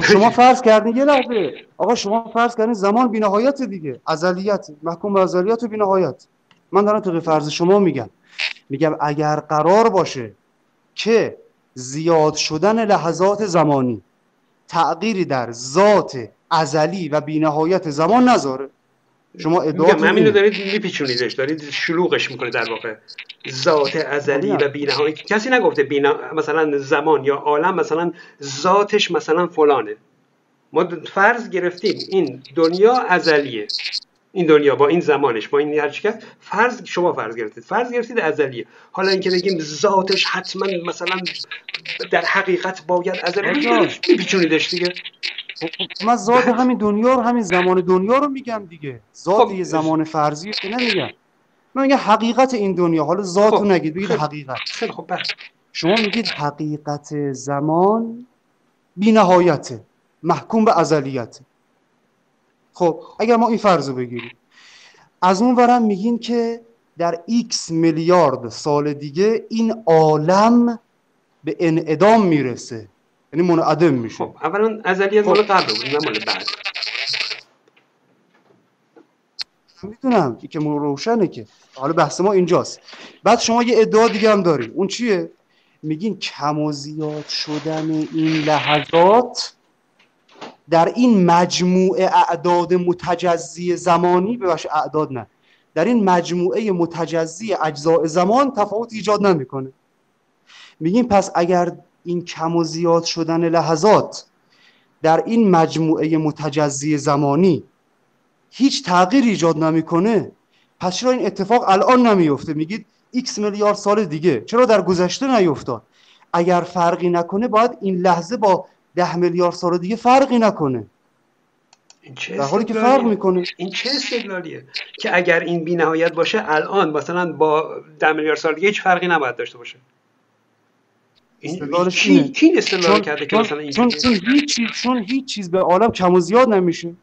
شما فرض کردین یه لحظه. آقا شما فرض کردین زمان بینهایت دیگه. ازلیت محکوم به ازلیت و بینهایت. من دارم طبق فرض شما میگم. میگم اگر قرار باشه که زیاد شدن لحظات زمانی تغییری در ذات ازلی و بینهایت زمان نذاره. شما میگم ادعاتون همینو اینه. دارید میپیچونیدش دارید شلوغش می‌کنه در واقع. ذات ازلی. و بینهایی. کسی نگفته بینا مثلا زمان یا عالم مثلا ذاتش مثلا فلانه. ما فرض گرفتیم این دنیا ازلیه. این دنیا با این زمانش با این هر چی فرض شما فرض گرفتید. فرض گرفتید ازلیه. حالا اینکه بگیم ذاتش حتما مثلا در حقیقت باید ازلی میپیچونیدش دیگه. من ذات همین دنیا رو همین زمان دنیا رو میگم دیگه. ذات خب. یه زمان فرضی که نمیگم. من میگم حقیقت این دنیا. حالا ذات رو خب. نگید بگید. حقیقت. خیلی خب بعد شما میگید حقیقت زمان بی نهایته محکوم به ازلیت خب اگر ما این فرض رو بگیریم. از اون ورم میگین که در x میلیارد سال دیگه این عالم به انعدام می‌رسه. یعنی منعدم میشه. خب اولا ازلیت خب. مال قبل بود نه مال بعد. می‌دونم که روشنه که حالا بحث ما اینجاست. بعد شما یه ادعا دیگه هم داریم اون چیه؟ میگین کم و زیاد شدن این لحظات در این مجموعه اعداد متجزی زمانی ببخش اعداد نه. در این مجموعه متجزی اجزاء زمان تفاوت ایجاد نمی‌کنه. میگیم پس اگر این کم و زیاد شدن لحظات در این مجموعه متجزی زمانی هیچ تغییر ایجاد نمی‌کنه پس چرا این اتفاق الان نمیفته میگید x میلیارد سال دیگه. چرا در گذشته نیفتاد؟ اگر فرقی نکنه باید این لحظه با ده میلیارد سال دیگه فرقی نکنه. این چه در حالی که؟ فرق می‌کنه. این چه استدلالیه؟ که اگر این بی نهایت باشه الان مثلا با ده میلیارد سال دیگه هیچ فرقی نباید داشته باشه. این کی. کی این استدلال چون, کرده که چون, مثلا چون, اینجوریه چون هیچ چیز چون هیچ چیز به عالم کم و زیاد نمیشه.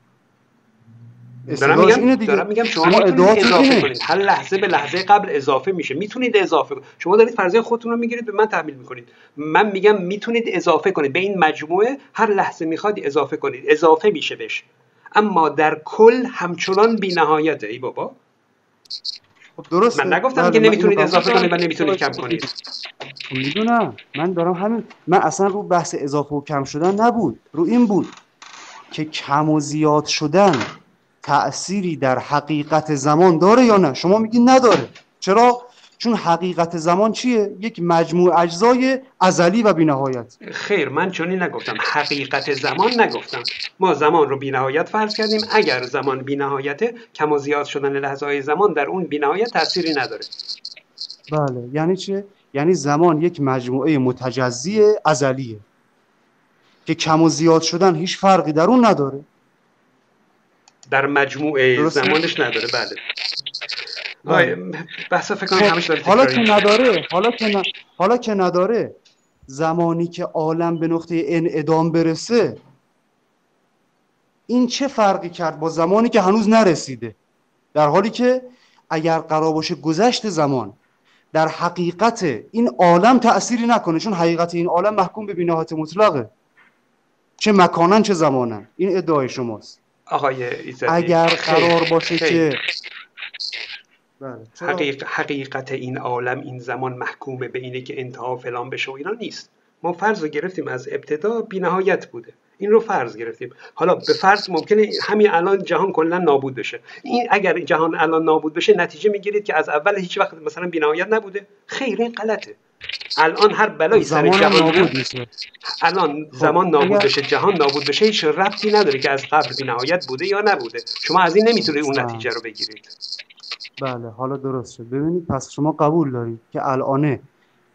دارم میگم اینه دیگه. دارم میگم شما, می‌تونید ادعاتون اضافه. کنید. هر لحظه به لحظه قبل اضافه میشه. می‌تونید اضافه کنید. شما دارید فرضیه خودتون رو می‌گیرید به من تحمیل می‌کنید. من میگم می‌تونید اضافه کنید. به این مجموعه هر لحظه می‌خواد اضافه کنید. اضافه میشه بهش. اما در کل همچنان بی نهایته ای بابا. خب درسته. من نگفتم بله، که نمی‌تونید اضافه کنید و. نمی‌تونید کم کنید. می‌دونم. من دارم همین من اصلا رو بحث اضافه و کم شدن نبود. رو این بود که کم و زیاد شدن تأثیری در حقیقت زمان داره یا نه؟ شما میگین نداره. چرا؟ چون حقیقت زمان چیه؟ یک مجموع اجزای ازلی و بینهایت. خیر من چنین نگفتم. حقیقت زمان نگفتم. ما زمان رو بینهایت فرض کردیم. اگر زمان بینهایته کم و زیاد شدن لحظه های زمان در اون بینهایت تأثیری نداره. بله یعنی چه؟ یعنی زمان یک مجموعه متجزی ازلیه که کم و زیاد شدن هیچ فرقی در اون نداره. در مجموعه؟ زمانش نداره بله بله. بحث فکر کنم همش داره حالا که. نداره حالا که ن- حالا که نداره زمانی که عالم به نقطه انعدام برسه این چه فرقی کرد با زمانی که هنوز نرسیده در حالی که اگر قرار باشه گذشت زمان در حقیقت این عالم تأثیری نکنه چون حقیقت این عالم محکوم به بینهایت مطلقه چه مکانن چه زمانن این ادعای شماست آقای ایزدی. اگر قرار باشه. که بله؟ حقیق... حقیقت این عالم این زمان محکومه به اینه که انتها فلان بشه و اینا نیست. ما فرض رو گرفتیم از ابتدا بینهایت بوده. این رو فرض گرفتیم. حالا به فرض ممکنه همین الان جهان کلا نابود بشه. این اگر جهان الان نابود بشه نتیجه می‌گیرید که از اول هیچ وقت مثلا بینهایت نبوده. خیر این غلطه. الان هر بلایی سر جهان الان زمان نابود بشه جهان نابود بشه هیچ ربطی نداره که از قبل بینهایت بوده یا نبوده. شما از این نمی‌تونید اون آه. نتیجه رو بگیرید. بله حالا درست شد. ببینید پس شما قبول دارید که الانه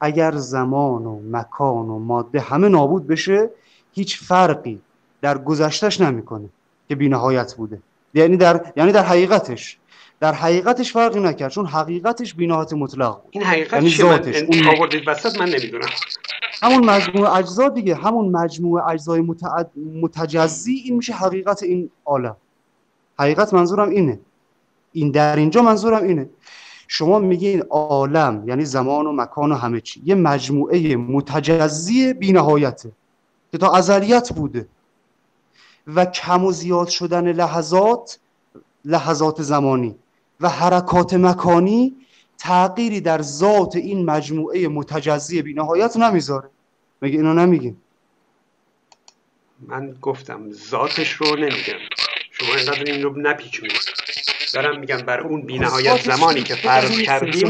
اگر زمان و مکان و ماده همه نابود بشه هیچ فرقی در گذشتش نمی‌کنه که بینهایت بوده. یعنی در یعنی در حقیقتش. در حقیقتش فرقی نکرد چون حقیقتش بینهایت مطلق این حقیقت یعنی چیه؟ من ذاتش، اون- آوردید وسط من نمی‌دونم. همون مجموعه اجزا دیگه همون مجموعه اجزای متعد... متجزی این میشه حقیقت این عالم. حقیقت منظورم اینه. این در اینجا منظورم اینه. شما میگین عالم یعنی زمان و مکان و همه چی. یه مجموعه متجزی بینهایته که تا ازلیت بوده. و کم و زیاد شدن لحظات لحظات زمانی. و حرکات مکانی تغییری در ذات این مجموعه متجزی بینهایت نمی‌ذاره. مگه اینو نمیگین من گفتم ذاتش رو نمیگم. شما اینقدر این رو نپیچونید. دارم میگم بر اون بینهایت زمانی که؟ فرض کردیم.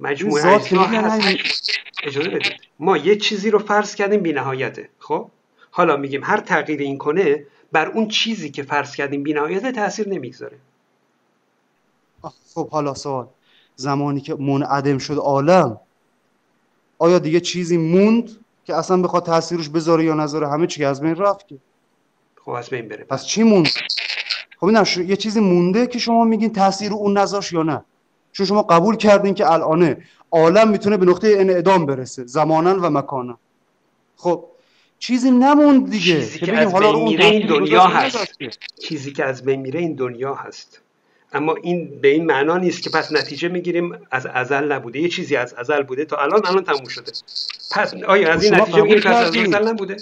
مجموعه اجزا هست. اجازه بدید. ما یه چیزی رو فرض کردیم بینهایته. خب؟ حالا میگیم هر تغییر این کنه بر اون چیزی که فرض کردیم بینهایته تاثیر نمی‌گذاره. خب حالا سوال. زمانی که منعدم شد عالم آیا دیگه چیزی موند که اصلا بخواد تاثیرش بذاره یا نذاره؟ همه چی از بین رفت که. خب از بین بره. پس چی موند؟ خب نه یه چیزی مونده که شما میگین تاثیر اون نذاش یا نه؟ چون شما قبول کردین که الانه عالم می‌تونه به نقطه انعدام برسه زمانا و مکانا. خب چیزی نموند دیگه چیزی که بگیم از بین میره این دنیا هست. که. چیزی که از بین میره این دنیا هست. اما این به این معنا نیست که پس نتیجه می‌گیریم از ازل نبوده. یه چیزی از ازل بوده تا الان الان تموم شده. پس آیا از این نتیجه می‌گیریم که از؟ ازل نبوده؟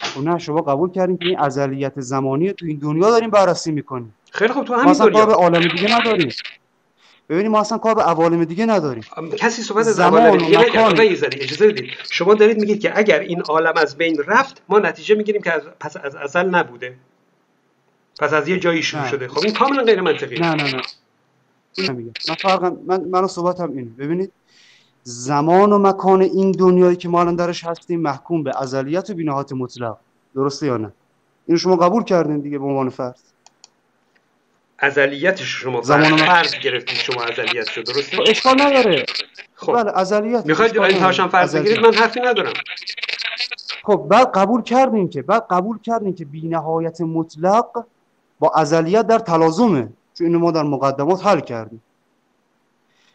خب نه شما قبول کردین که این ازلیت زمانی تو این دنیا داریم بررسی می‌کنیم. خیلی خوب تو همین اصلا کار به دنیا عالم دیگه نداریم. ببینیم ما اصلا کار به عوالم دیگه نداریم. کسی صحبت از عوالم دیگه ایزدی اجازه بدید. شما دارید میگید که اگر این عالم از بین رفت ما نتیجه می‌گیریم که از پس از ازل نبوده. پس از یه جایی شروع. شده. خب این کاملا غیر منطقیه. نه نه نه. این من فرقم من منو صحبتم اینه. ببینید زمان و مکان این دنیایی که ما الان درش هستیم محکوم به ازلیت و بینهایت مطلق. درسته یا نه؟ اینو شما قبول کردین دیگه به عنوان فرض؟ ازلیتش شما زمان و فرض, گرفتید شما ازلیت شد درسته؟ خب اشکال نداره. خب. بله ازلیت. می‌خواید نداره. انتهاشم فرض ازلیت. بگیرید؟ من حرفی ندارم. خب بعد قبول کردین که بعد قبول کردین که بینهایت مطلق با ازلیت در تلازمه. چون اینو ما در مقدمات حل کردیم.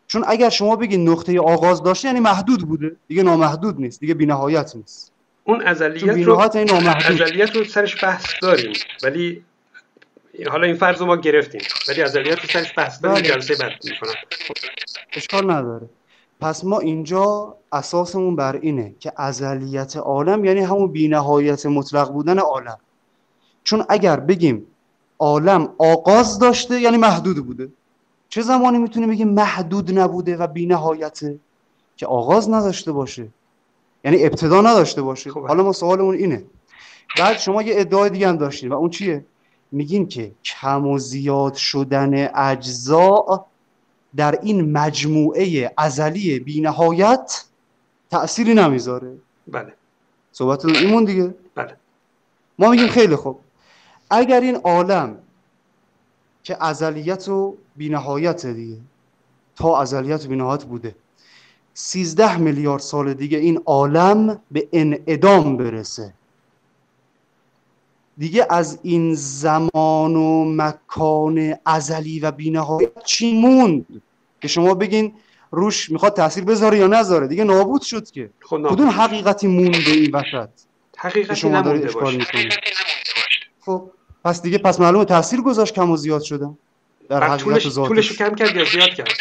چون اگر شما بگید نقطه آغاز داشته یعنی محدود بوده. دیگه نامحدود نیست. دیگه بینهایت نیست. اون ازلیت رو یعنی ازلیت رو سرش بحث داریم. ولی حالا این فرض رو ما گرفتیم. ولی ازلیت رو سرش بحث داریم. بله. جلسه بعد می‌کنم. اشکال نداره. پس ما اینجا اساسمون بر اینه که ازلیت عالم یعنی همون بینهایت مطلق بودن عالم. چون اگر بگیم عالم آغاز داشته یعنی محدود بوده. چه زمانی می‌تونیم بگیم محدود نبوده و بینهایته؟ که آغاز نداشته باشه. یعنی ابتدا نداشته باشه. خب. حالا ما سوالمون اینه. بعد شما یه ادعای دیگه هم داشتین و اون چیه؟ میگین که کم و زیاد شدن اجزا در این مجموعه ازلی بینهایت تأثیری نمی‌ذاره. بله. صحبتتون ایمون دیگه. بله. ما میگیم خیلی خوب. اگر این عالم که ازلیت و بینهایت دیگه تا ازلیت و بینهایت بوده. سیزده میلیارد سال دیگه این عالم به انعدام برسه. دیگه از این زمان و مکان ازلی و بینهایت چی موند؟ که شما بگین روش می‌خواد تاثیر بذاره یا نذاره. دیگه نابود شد که. خب کدوم حقیقتی مونده این وسط؟ حقیقتی شما دارید نمونده اشکال باشه. می‌کنید. خب پس دیگه پس معلومه تاثیر گذاشت کم و زیاد شدن در حقیقت طولش ذاتش. طولش کم کرد یا زیاد کرد؟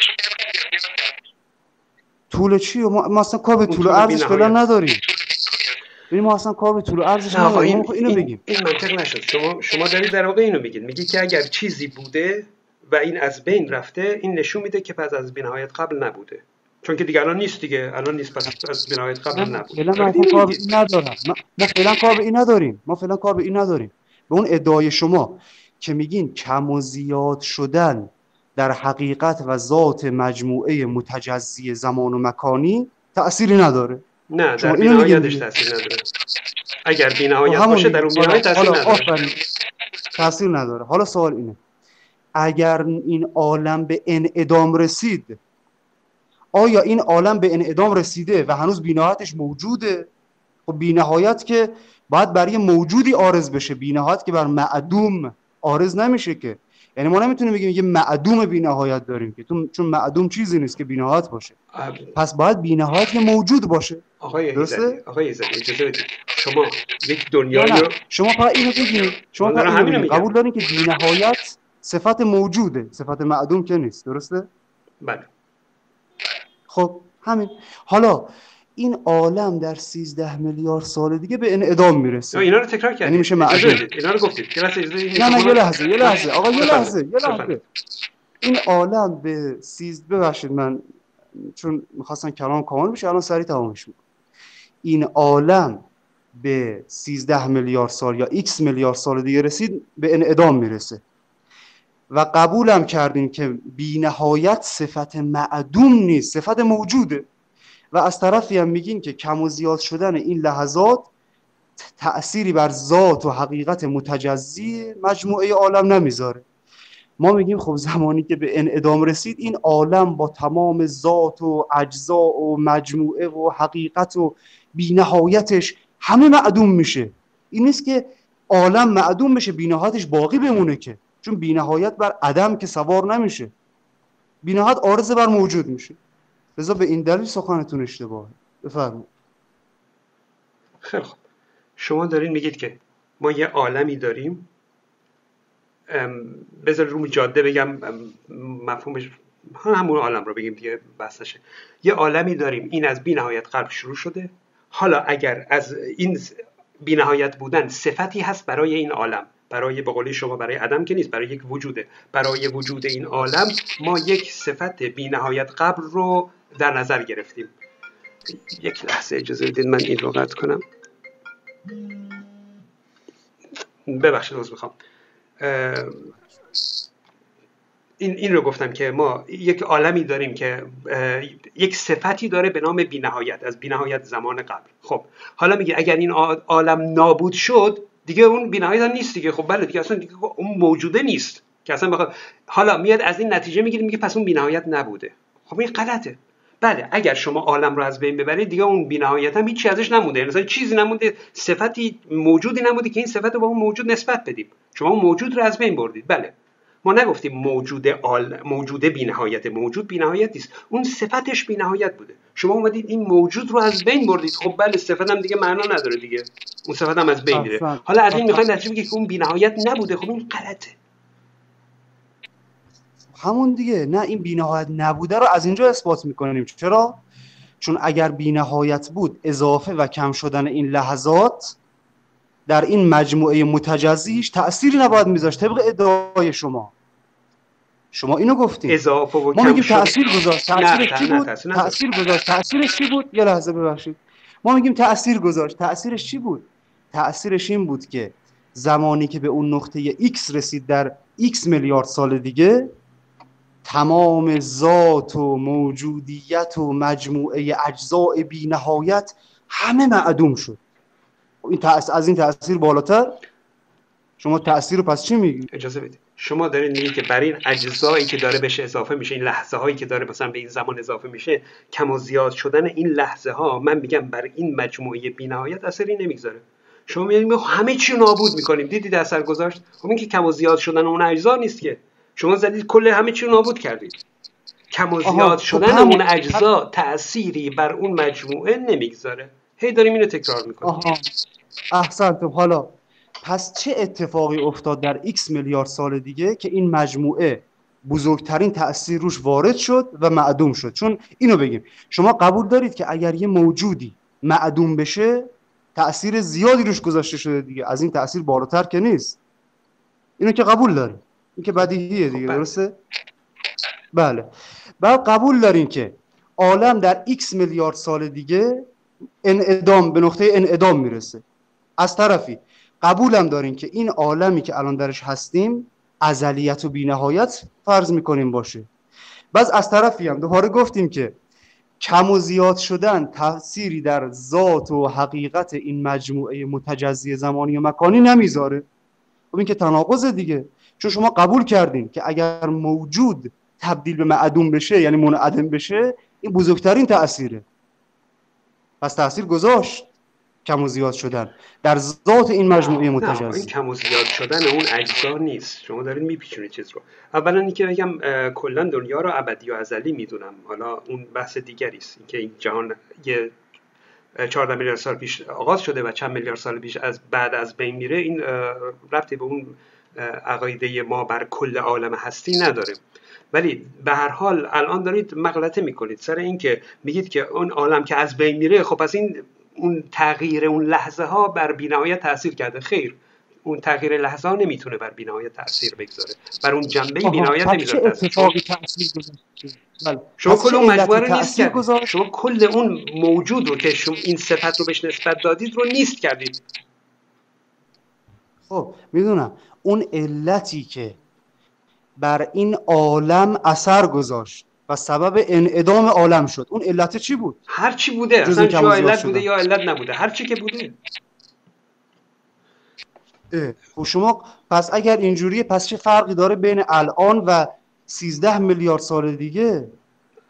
طول چی؟ ما, ما اصلا کار به طول بی‌نهایت. فعلا نداریم. ببین ما اصلا کار به طول آقا نداریم. این, ما اینو این, بگیم. این منطق نشد. شما شما دارید در واقع اینو میگید. میگی که اگر چیزی بوده و این از بین رفته این نشون میده که پس از بینهایت قبل نبوده. چون که دیگه الان نیست دیگه. الان نیست پس از بینهایت قبل نه، نبود فعلا اصلا اینو کار ندارم. ما ما فعلا کار به این نداریم. ما فعلا کار به این نداریم. به اون ادعای شما که میگین کم و زیاد شدن در حقیقت و ذات مجموعه متجزی زمان و مکانی تأثیری نداره نه در بینهایتش. تاثیر نداره اگر خب بینهایت همون باشه. در اون بینهایت حالا نداره. تأثیر نداره حالا سوال اینه اگر این عالم به انعدام رسید آیا این عالم به انعدام رسیده و هنوز بینهایتش موجوده خب بینهایت که باید برای موجودی آرز بشه بینهایت که بر معدوم آرز نمیشه که. یعنی ما نمی‌تونیم بگیم یه معدوم بینهایت داریم که چون معدوم چیزی نیست که بینهایت باشه. پس باید بینهایت که موجود باشه. آقای درسته؟ آقای اجازه شما یک یا دنیایی نه رو شما فقط اینو شما فقط اینو. قبول دارین که بینهایت صفت موجوده. صفت معدوم که نیست. درسته؟ بله. خب همین. حالا این عالم در 13 میلیارد سال دیگه به انعدام می‌رسه اینا رو تکرار کردید یعنی میشه. بدید. اینا رو گفتید بدید. نه نه یه لحظه یه لحظه آقا یه. لحظه یه لحظه. این عالم به سیز ببخشید من چون می‌خواستم کلام کامل بشه الان سریع تمامش می‌کنم این عالم به 13 میلیارد سال یا x میلیارد سال دیگه رسید به انعدام می‌رسه و قبولم کردیم که بینهایت صفت معدوم نیست صفت موجوده و از طرفی هم میگین که کم و زیاد شدن این لحظات تأثیری بر ذات و حقیقت متجزی مجموعه عالم نمی‌ذاره. ما میگیم خب زمانی که به انعدام رسید این عالم با تمام ذات و اجزا و مجموعه و حقیقت و بینهایتش همه معدوم میشه. این نیست که عالم معدوم بشه بینهایتش باقی بمونه که. چون بینهایت بر عدم که سوار نمیشه. بینهایت عارض بر موجود میشه. لذا به این دلیل سخنتون اشتباهه بفرمایید. خیلی خوب. شما دارین میگید که ما یه عالمی داریم. بذار رو جاده بگم مفهومش همون عالم رو بگیم دیگه بحث نشه یه عالمی داریم. این از بینهایت قبل شروع شده. حالا اگر از این بینهایت بودن صفتی هست برای این عالم. برای به قول شما برای عدم که نیست برای یک وجوده. برای وجود این عالم ما یک صفت بینهایت قبل رو در نظر گرفتیم. یک لحظه اجازه بدید من این رو قطع کنم. ببخشید عذر می‌خوام. این, این رو گفتم که ما یک عالمی داریم که یک صفتی داره به نام بینهایت از بینهایت زمان قبل. خب حالا میگه اگر این عا- عالم نابود شد دیگه اون بینهایت هم نیست دیگه. خب بله دیگه اصلا دیگه اون موجوده نیست. که اصلا بخواد حالا میاد از این نتیجه می‌گیره میگه پس اون بینهایت نبوده. خب این غلطه. بله اگر شما عالم رو از بین ببرید دیگه اون بینهایت هم هیچی ازش نمونده. مثلا چیزی نمونده صفتی موجودی نمونده که این صفت رو با اون موجود نسبت بدیم. شما اون موجود رو از بین بردید. بله. ما نگفتیم موجود آل موجود بینهایت. موجود بینهایت نیست. اون صفتش بینهایت بوده. شما اومدید این موجود رو از بین بردید. خب بله صفت هم دیگه معنا نداره دیگه. اون صفت هم از بین میره. حالا از این می‌خواید نتیجه بگید که اون بینهایت نبوده. خب این غلطه. همون دیگه نه این بینهایت نبوده رو از اینجا اثبات می‌کنیم. چرا؟ چون اگر بینهایت بود اضافه و کم شدن این لحظات در این مجموعه متجزیش تأثیری نباید میذاشت. طبق ادعای شما. شما اینو گفتیم اضافه و ما میگیم تأثیر گذاشت. نه، چی بود؟ تأثیر. تأثیر گذاشت. تأثیرش چی بود؟ یه لحظه ببخشید. ما میگیم تأثیر گذاشت. تأثیرش چی بود؟ تأثیرش این بود که زمانی که به اون نقطه X رسید در X میلیارد سال دیگه تمام ذات و موجودیت و مجموعه اجزاء بی نهایت همه معدوم شد. این تأس... از این تأثیر بالاتر؟ شما تاثیر رو پس چی میگی؟ اجازه بدید. شما دارید میگید که برای این اجزایی که داره بهش اضافه میشه این لحظه هایی که داره مثلا به این زمان اضافه میشه کم و زیاد شدن این لحظه ها من میگم بر این مجموعه بینهایت اثری نمی‌گذاره. شما میگید همه چی نابود می‌کنیم. دیدید اثر گذاشت؟ خب این که کم و زیاد شدن اون اجزا نیست که. شما زدید کل همه چی رو نابود کردید. کم و زیاد خب شدن اون اجزا تأثیری بر اون مجموعه نمی‌گذاره. هی داریم اینو تکرار می‌کنیم. احسنتم حالا پس چه اتفاقی افتاد در x میلیارد سال دیگه که این مجموعه بزرگترین تاثیر روش وارد شد و معدوم شد؟ چون اینو بگیم شما قبول دارید که اگر یه موجودی معدوم بشه تاثیر زیادی روش گذاشته شده دیگه. از این تاثیر بالاتر که نیست. اینو که قبول داریم این که بدیهیه دیگه خب، بله. درسته؟ بله. بعد قبول داریم که عالم در x میلیارد سال دیگه انعدام به نقطه انعدام می‌رسه. از طرفی قبولم داریم که این عالمی که الان درش هستیم ازلیت و بینهایت فرض می‌کنیم باشه. بعض از طرفی هم دوباره گفتیم که کم و زیاد شدن تأثیری در ذات و حقیقت این مجموعه متجزی زمانی و مکانی نمی‌ذاره. خب این که تناقض دیگه. چون شما قبول کردین که اگر موجود تبدیل به معدوم بشه یعنی منعدم بشه این بزرگترین تأثیره. پس تأثیر گذاشت کم و زیاد شدن. در ذات این مجموعه متجزی. این کم و زیاد شدن اون اجزا نیست. شما دارید میپیچونید چیز رو. اولا اینکه بگم کلا دنیا رو ابدی و ازلی می‌دونم. حالا اون بحث دیگری است. اینکه این جهان یه 14 میلیارد سال پیش آغاز شده و چند میلیارد سال پیش از بعد از بین میره این ربطی به اون عقایده ما بر کل عالم هستی نداره ولی به هر حال الان دارید مغلطه می‌کنید. سر اینکه میگید که اون عالم که از بین میره خب از این اون تغییر اون لحظه ها بر بینهایت تاثیر کرده. خیر اون تغییر لحظه ها نمی‌تونه بر بینهایت تاثیر بگذاره. بر اون جنبه بینهایت نمی‌ذاره تاثیر بله. شما کل اون مجموعه رو نیست کردید. شما کل اون موجود رو که شما این صفت رو بهش نسبت دادید رو نیست کردید. خب می‌دونم. اون علتی که بر این عالم اثر گذاشت و سبب انعدام عالم شد. اون علت چی بود؟ هر چی بوده اصلا یا علت بوده یا علت نبوده هر چی که بوده. خب شما پس اگر اینجوریه پس چه فرقی داره بین الان و 13 میلیارد سال دیگه؟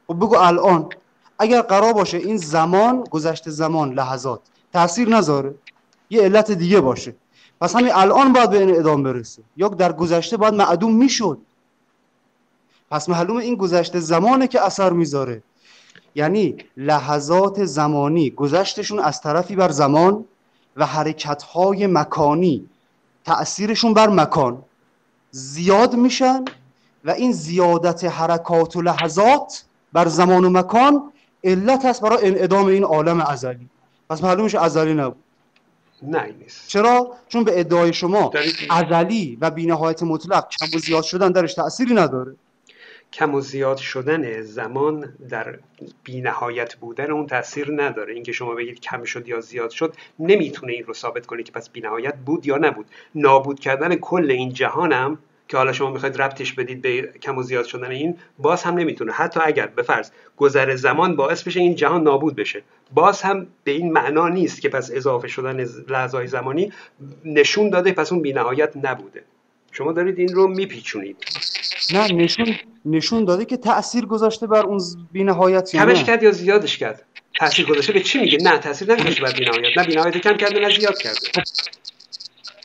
خب بگو الان. اگر قرار باشه این زمان گذشته زمان لحظات تاثیر نذاره. یه علت دیگه باشه. پس همین الان باید به انعدام برسه. یا در گذشته باید معدوم می‌شد. پس معلومه این گذشته زمانه که اثر می‌ذاره. یعنی لحظات زمانی گذشتشون از طرفی بر زمان و حرکتهای مکانی تأثیرشون بر مکان زیاد میشن و این زیادت حرکات و لحظات بر زمان و مکان علت است برای انعدام این عالم ازلی. پس معلومش ازلی نبود. نه نیست. چرا؟ چون به ادعای شما ازلی و بینهایت مطلق کم و زیاد شدن درش تأثیری نداره. کم و زیاد شدن زمان در بینهایت بودن اون تاثیر نداره. اینکه شما بگید کم شد یا زیاد شد نمی‌تونه این رو ثابت کنه که پس بینهایت بود یا نبود. نابود کردن کل این جهانم که حالا شما می‌خواید ربطش بدید به کم و زیاد شدن این باز هم نمی‌تونه. حتی اگر به فرض گذر زمان باعث بشه این جهان نابود بشه. باز هم به این معنا نیست که پس اضافه شدن لحظه زمانی نشون داده پس اون بینهایت نبوده. شما دارید این رو میپیچونید. نه نشون نشون داده که تاثیر گذاشته بر اون بینهایت کمش کرد یا زیادش کرد؟ تاثیر گذاشته به چی میگه؟ نه تاثیر نگذاشته بر بینهایت. نه بینهایت کم کرده نه زیاد کرده.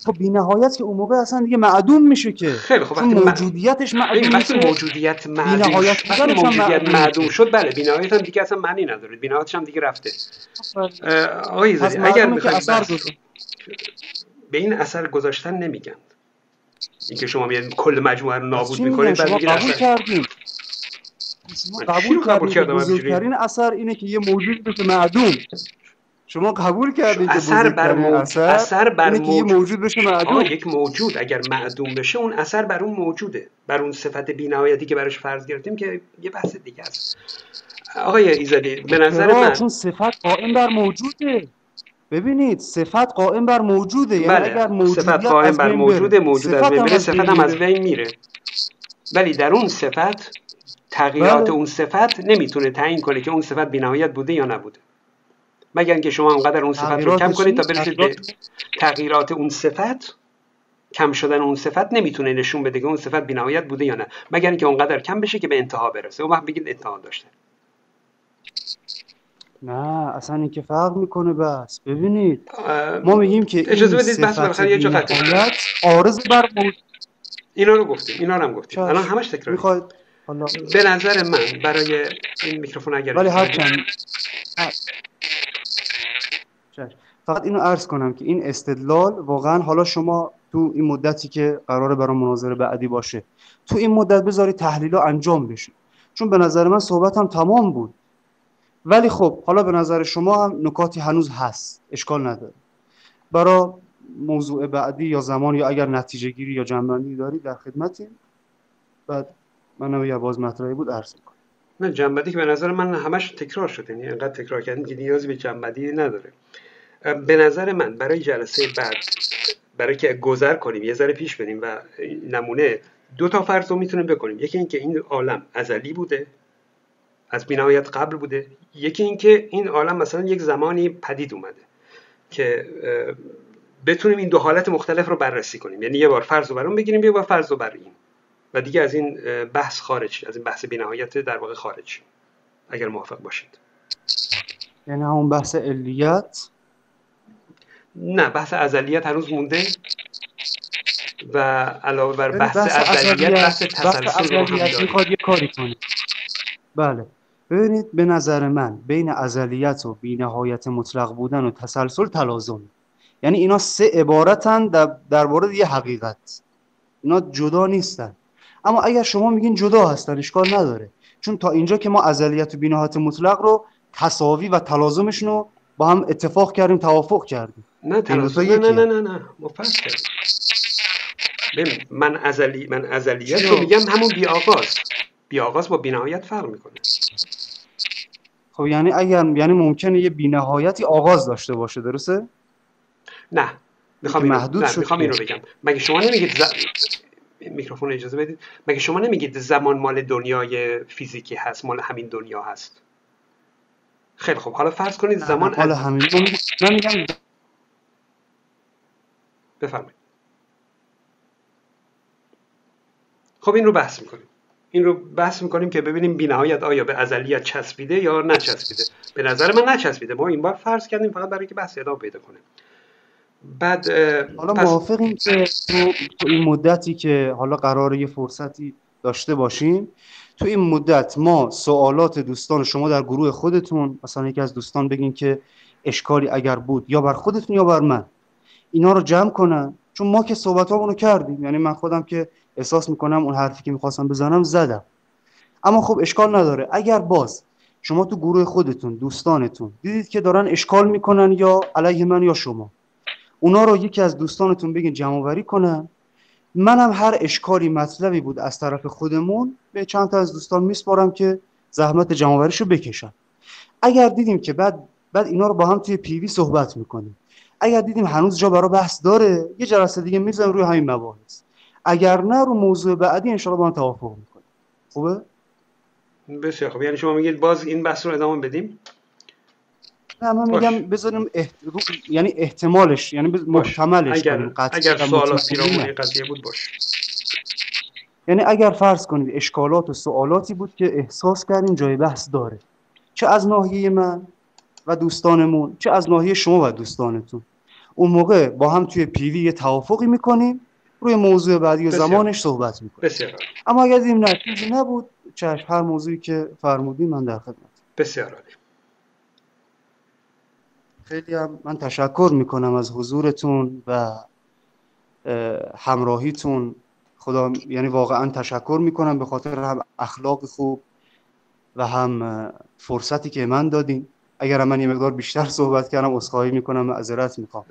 خب بینهایت که اون موقع اصلا دیگه معدوم میشه که. خیلی خب موجودیتش معدوم وقتی موجودیت معدوم وقتی موجودیت معدوم شد بله بینهایت هم دیگه اصلا معنی نداره. بینهایتش هم دیگه رفته. خب. آقای اگر به این اثر گذاشتن نمیگن اینکه شما میاد کل مجموعه رو نابود می‌کنید بعد میگید قبول کردیم قبول کردیم بزرگترین اثر اینه که یه موجود بشه معدوم. شما قبول کردید که اثر بر موجود اثر, اثر بر موجود. یه موجود بشه معدوم. یک موجود. اگر معدوم بشه اون اثر بر اون موجوده. بر اون صفت بینهایتی که براش فرض گرفتیم که یه بحث دیگه است. آقای ایزدی به نظر من چون صفت قائم بر موجوده. ببینید صفت قائم بر موجوده. یعنی بله. اگر صفت قائم بر موجوده موجود از بین صفت هم از بین میره. ولی در اون صفت تغییرات بله. اون صفت نمی‌تونه تعیین کنه که اون صفت بینهایت بوده یا نبوده. مگر اینکه شما انقدر اون صفت رو کم کنید تا برسید به تغییرات؟ اون صفت کم شدن اون صفت نمی‌تونه نشون بده که اون صفت بینهایت بوده یا نه. مگر اینکه اونقدر کم بشه که به انتها برسه. اون وقت بگید انتها داشته. نه اصلا این که فرق می‌کنه بس. ببینید ما میگیم که اجازه بدید بس بالاخره یه جا عارض بر اینا رو گفتیم اینا رو هم گفتیم. الان همش تکرار می‌خواید به نظر من برای این میکروفون اگر ولی هر چند فقط اینو عرض کنم که این استدلال واقعا حالا شما تو این مدتی که قراره برای مناظره بعدی باشه تو این مدت بذاری تحلیل انجام بشه. چون به نظر من صحبتم تمام بود. ولی خب حالا به نظر شما هم نکاتی هنوز هست. اشکال نداره. برای موضوع بعدی یا زمان یا اگر نتیجه گیری یا جنبندی داری در خدمتیم. بعد من اگر باز مطرحی بود عرض کنم نه جنبندی که به نظر من همش تکرار شده یعنی انقدر تکرار کردن که نیازی به جنبندی نداره. به نظر من برای جلسه بعد برای که گذر کنیم یه ذره پیش بریم و نمونه دو تا فرض رو می‌تونیم بکنیم. یکی اینکه این عالم ازلی بوده از بینهایت قبل بوده. یکی اینکه این عالم مثلا یک زمانی پدید اومده که بتونیم این دو حالت مختلف رو بررسی کنیم. یعنی یه بار فرض رو بر اون بگیریم یه بار فرض رو بر این. و دیگه از این بحث خارج از این بحث بینهایت در واقع خارج. اگر موافق باشید. یعنی همون بحث علیت. نه بحث ازلیت هنوز مونده. و علاوه بر بحث, بحث ازلیت بحث تسلسل رو می‌خواد یه کاری کنه. بله. ببینید به نظر من بین ازلیت و بینهایت مطلق بودن و تسلسل تلازم یعنی اینا سه عبارتن در مورد یه حقیقت. اینا جدا نیستن. اما اگر شما میگین جدا هستن اشکال نداره. چون تا اینجا که ما ازلیت و بینهایت مطلق رو تساوی و تلازمشون رو با هم اتفاق کردیم توافق کردیم. نه تلازم نه نه نه نه فرض کردیم من ازلی من ازلیت رو میگم همون بی آغاز بی آغاز با بینهایت فرق می‌کنه. خب یعنی اگر یعنی ممکنه یه بینهایتی آغاز داشته باشه درسته؟ نه. می‌خوام محدود نه می‌خوام اینو بگم. مگه شما نمیگید ز... میکروفون اجازه بدید؟ مگه شما نمیگید زمان مال دنیای فیزیکی هست مال همین دنیا هست؟ خیلی خب حالا فرض کنید زمان مال همین نمیگم بفرمایید. خب این رو بحث می‌کنیم. این رو بحث می‌کنیم که ببینیم بینهایت آیا به ازلیت چسبیده یا نچسبیده. به نظر من نچسبیده. ما این بار فرض کردیم فقط برای که بحث ادامه پیدا کنه. بعد حالا پس... موافقیم که تو این مدتی که حالا قرار یه فرصتی داشته باشیم تو این مدت ما سوالات دوستان شما در گروه خودتون مثلا یکی از دوستان بگین که اشکالی اگر بود یا بر خودتون یا بر من اینا رو جمع کنن. چون ما که صحبت رو کردیم یعنی من خودم که احساس می‌کنم اون حرفی که می‌خواستم بزنم زدم. اما خب اشکال نداره. اگر باز شما تو گروه خودتون دوستانتون دیدید که دارن اشکال می‌کنن یا علیه من یا شما اونا رو یکی از دوستانتون بگین جمع وری کنن منم هر اشکالی مطلبی بود از طرف خودمون به چند تا از دوستان میسپارم که زحمت جمع رو بکشن. اگر دیدیم که بعد بعد اینا رو با هم توی پیوی صحبت می‌کنیم. اگر دیدیم هنوز جا برای بحث داره یه جلسه دیگه می‌زنیم روی همین مباحث. اگر نه رو موضوع بعدی انشالله با هم توافق می‌کنیم. خوبه؟ بسیار خوب. یعنی شما میگید باز این بحث رو ادامه بدیم؟ من میگم بذاریم احت... یعنی احتمالش یعنی محتملش اگر اگر سوالات پیرامون قضیه بود باش. یعنی اگر فرض کنید اشکالات و سوالاتی بود که احساس کردیم جای بحث داره. چه از ناحیه من و دوستانمون چه از ناحیه شما و دوستانتون. اون موقع با هم توی پیوی یه توافقی می‌کنیم روی موضوع بعدی و زمانش صحبت می‌کنیم. بسیار. اما اگر دیدیم نتیجه نبود چشم هر موضوعی که فرمودی من در خدمت بسیار عالی. خیلی هم من تشکر می‌کنم از حضورتون و همراهیتون. خدا یعنی واقعا تشکر می‌کنم به خاطر هم اخلاق خوب و هم فرصتی که من دادین. اگر من یه مقدار بیشتر صحبت کردم عذرخواهی می‌کنم معذرت می‌خوام.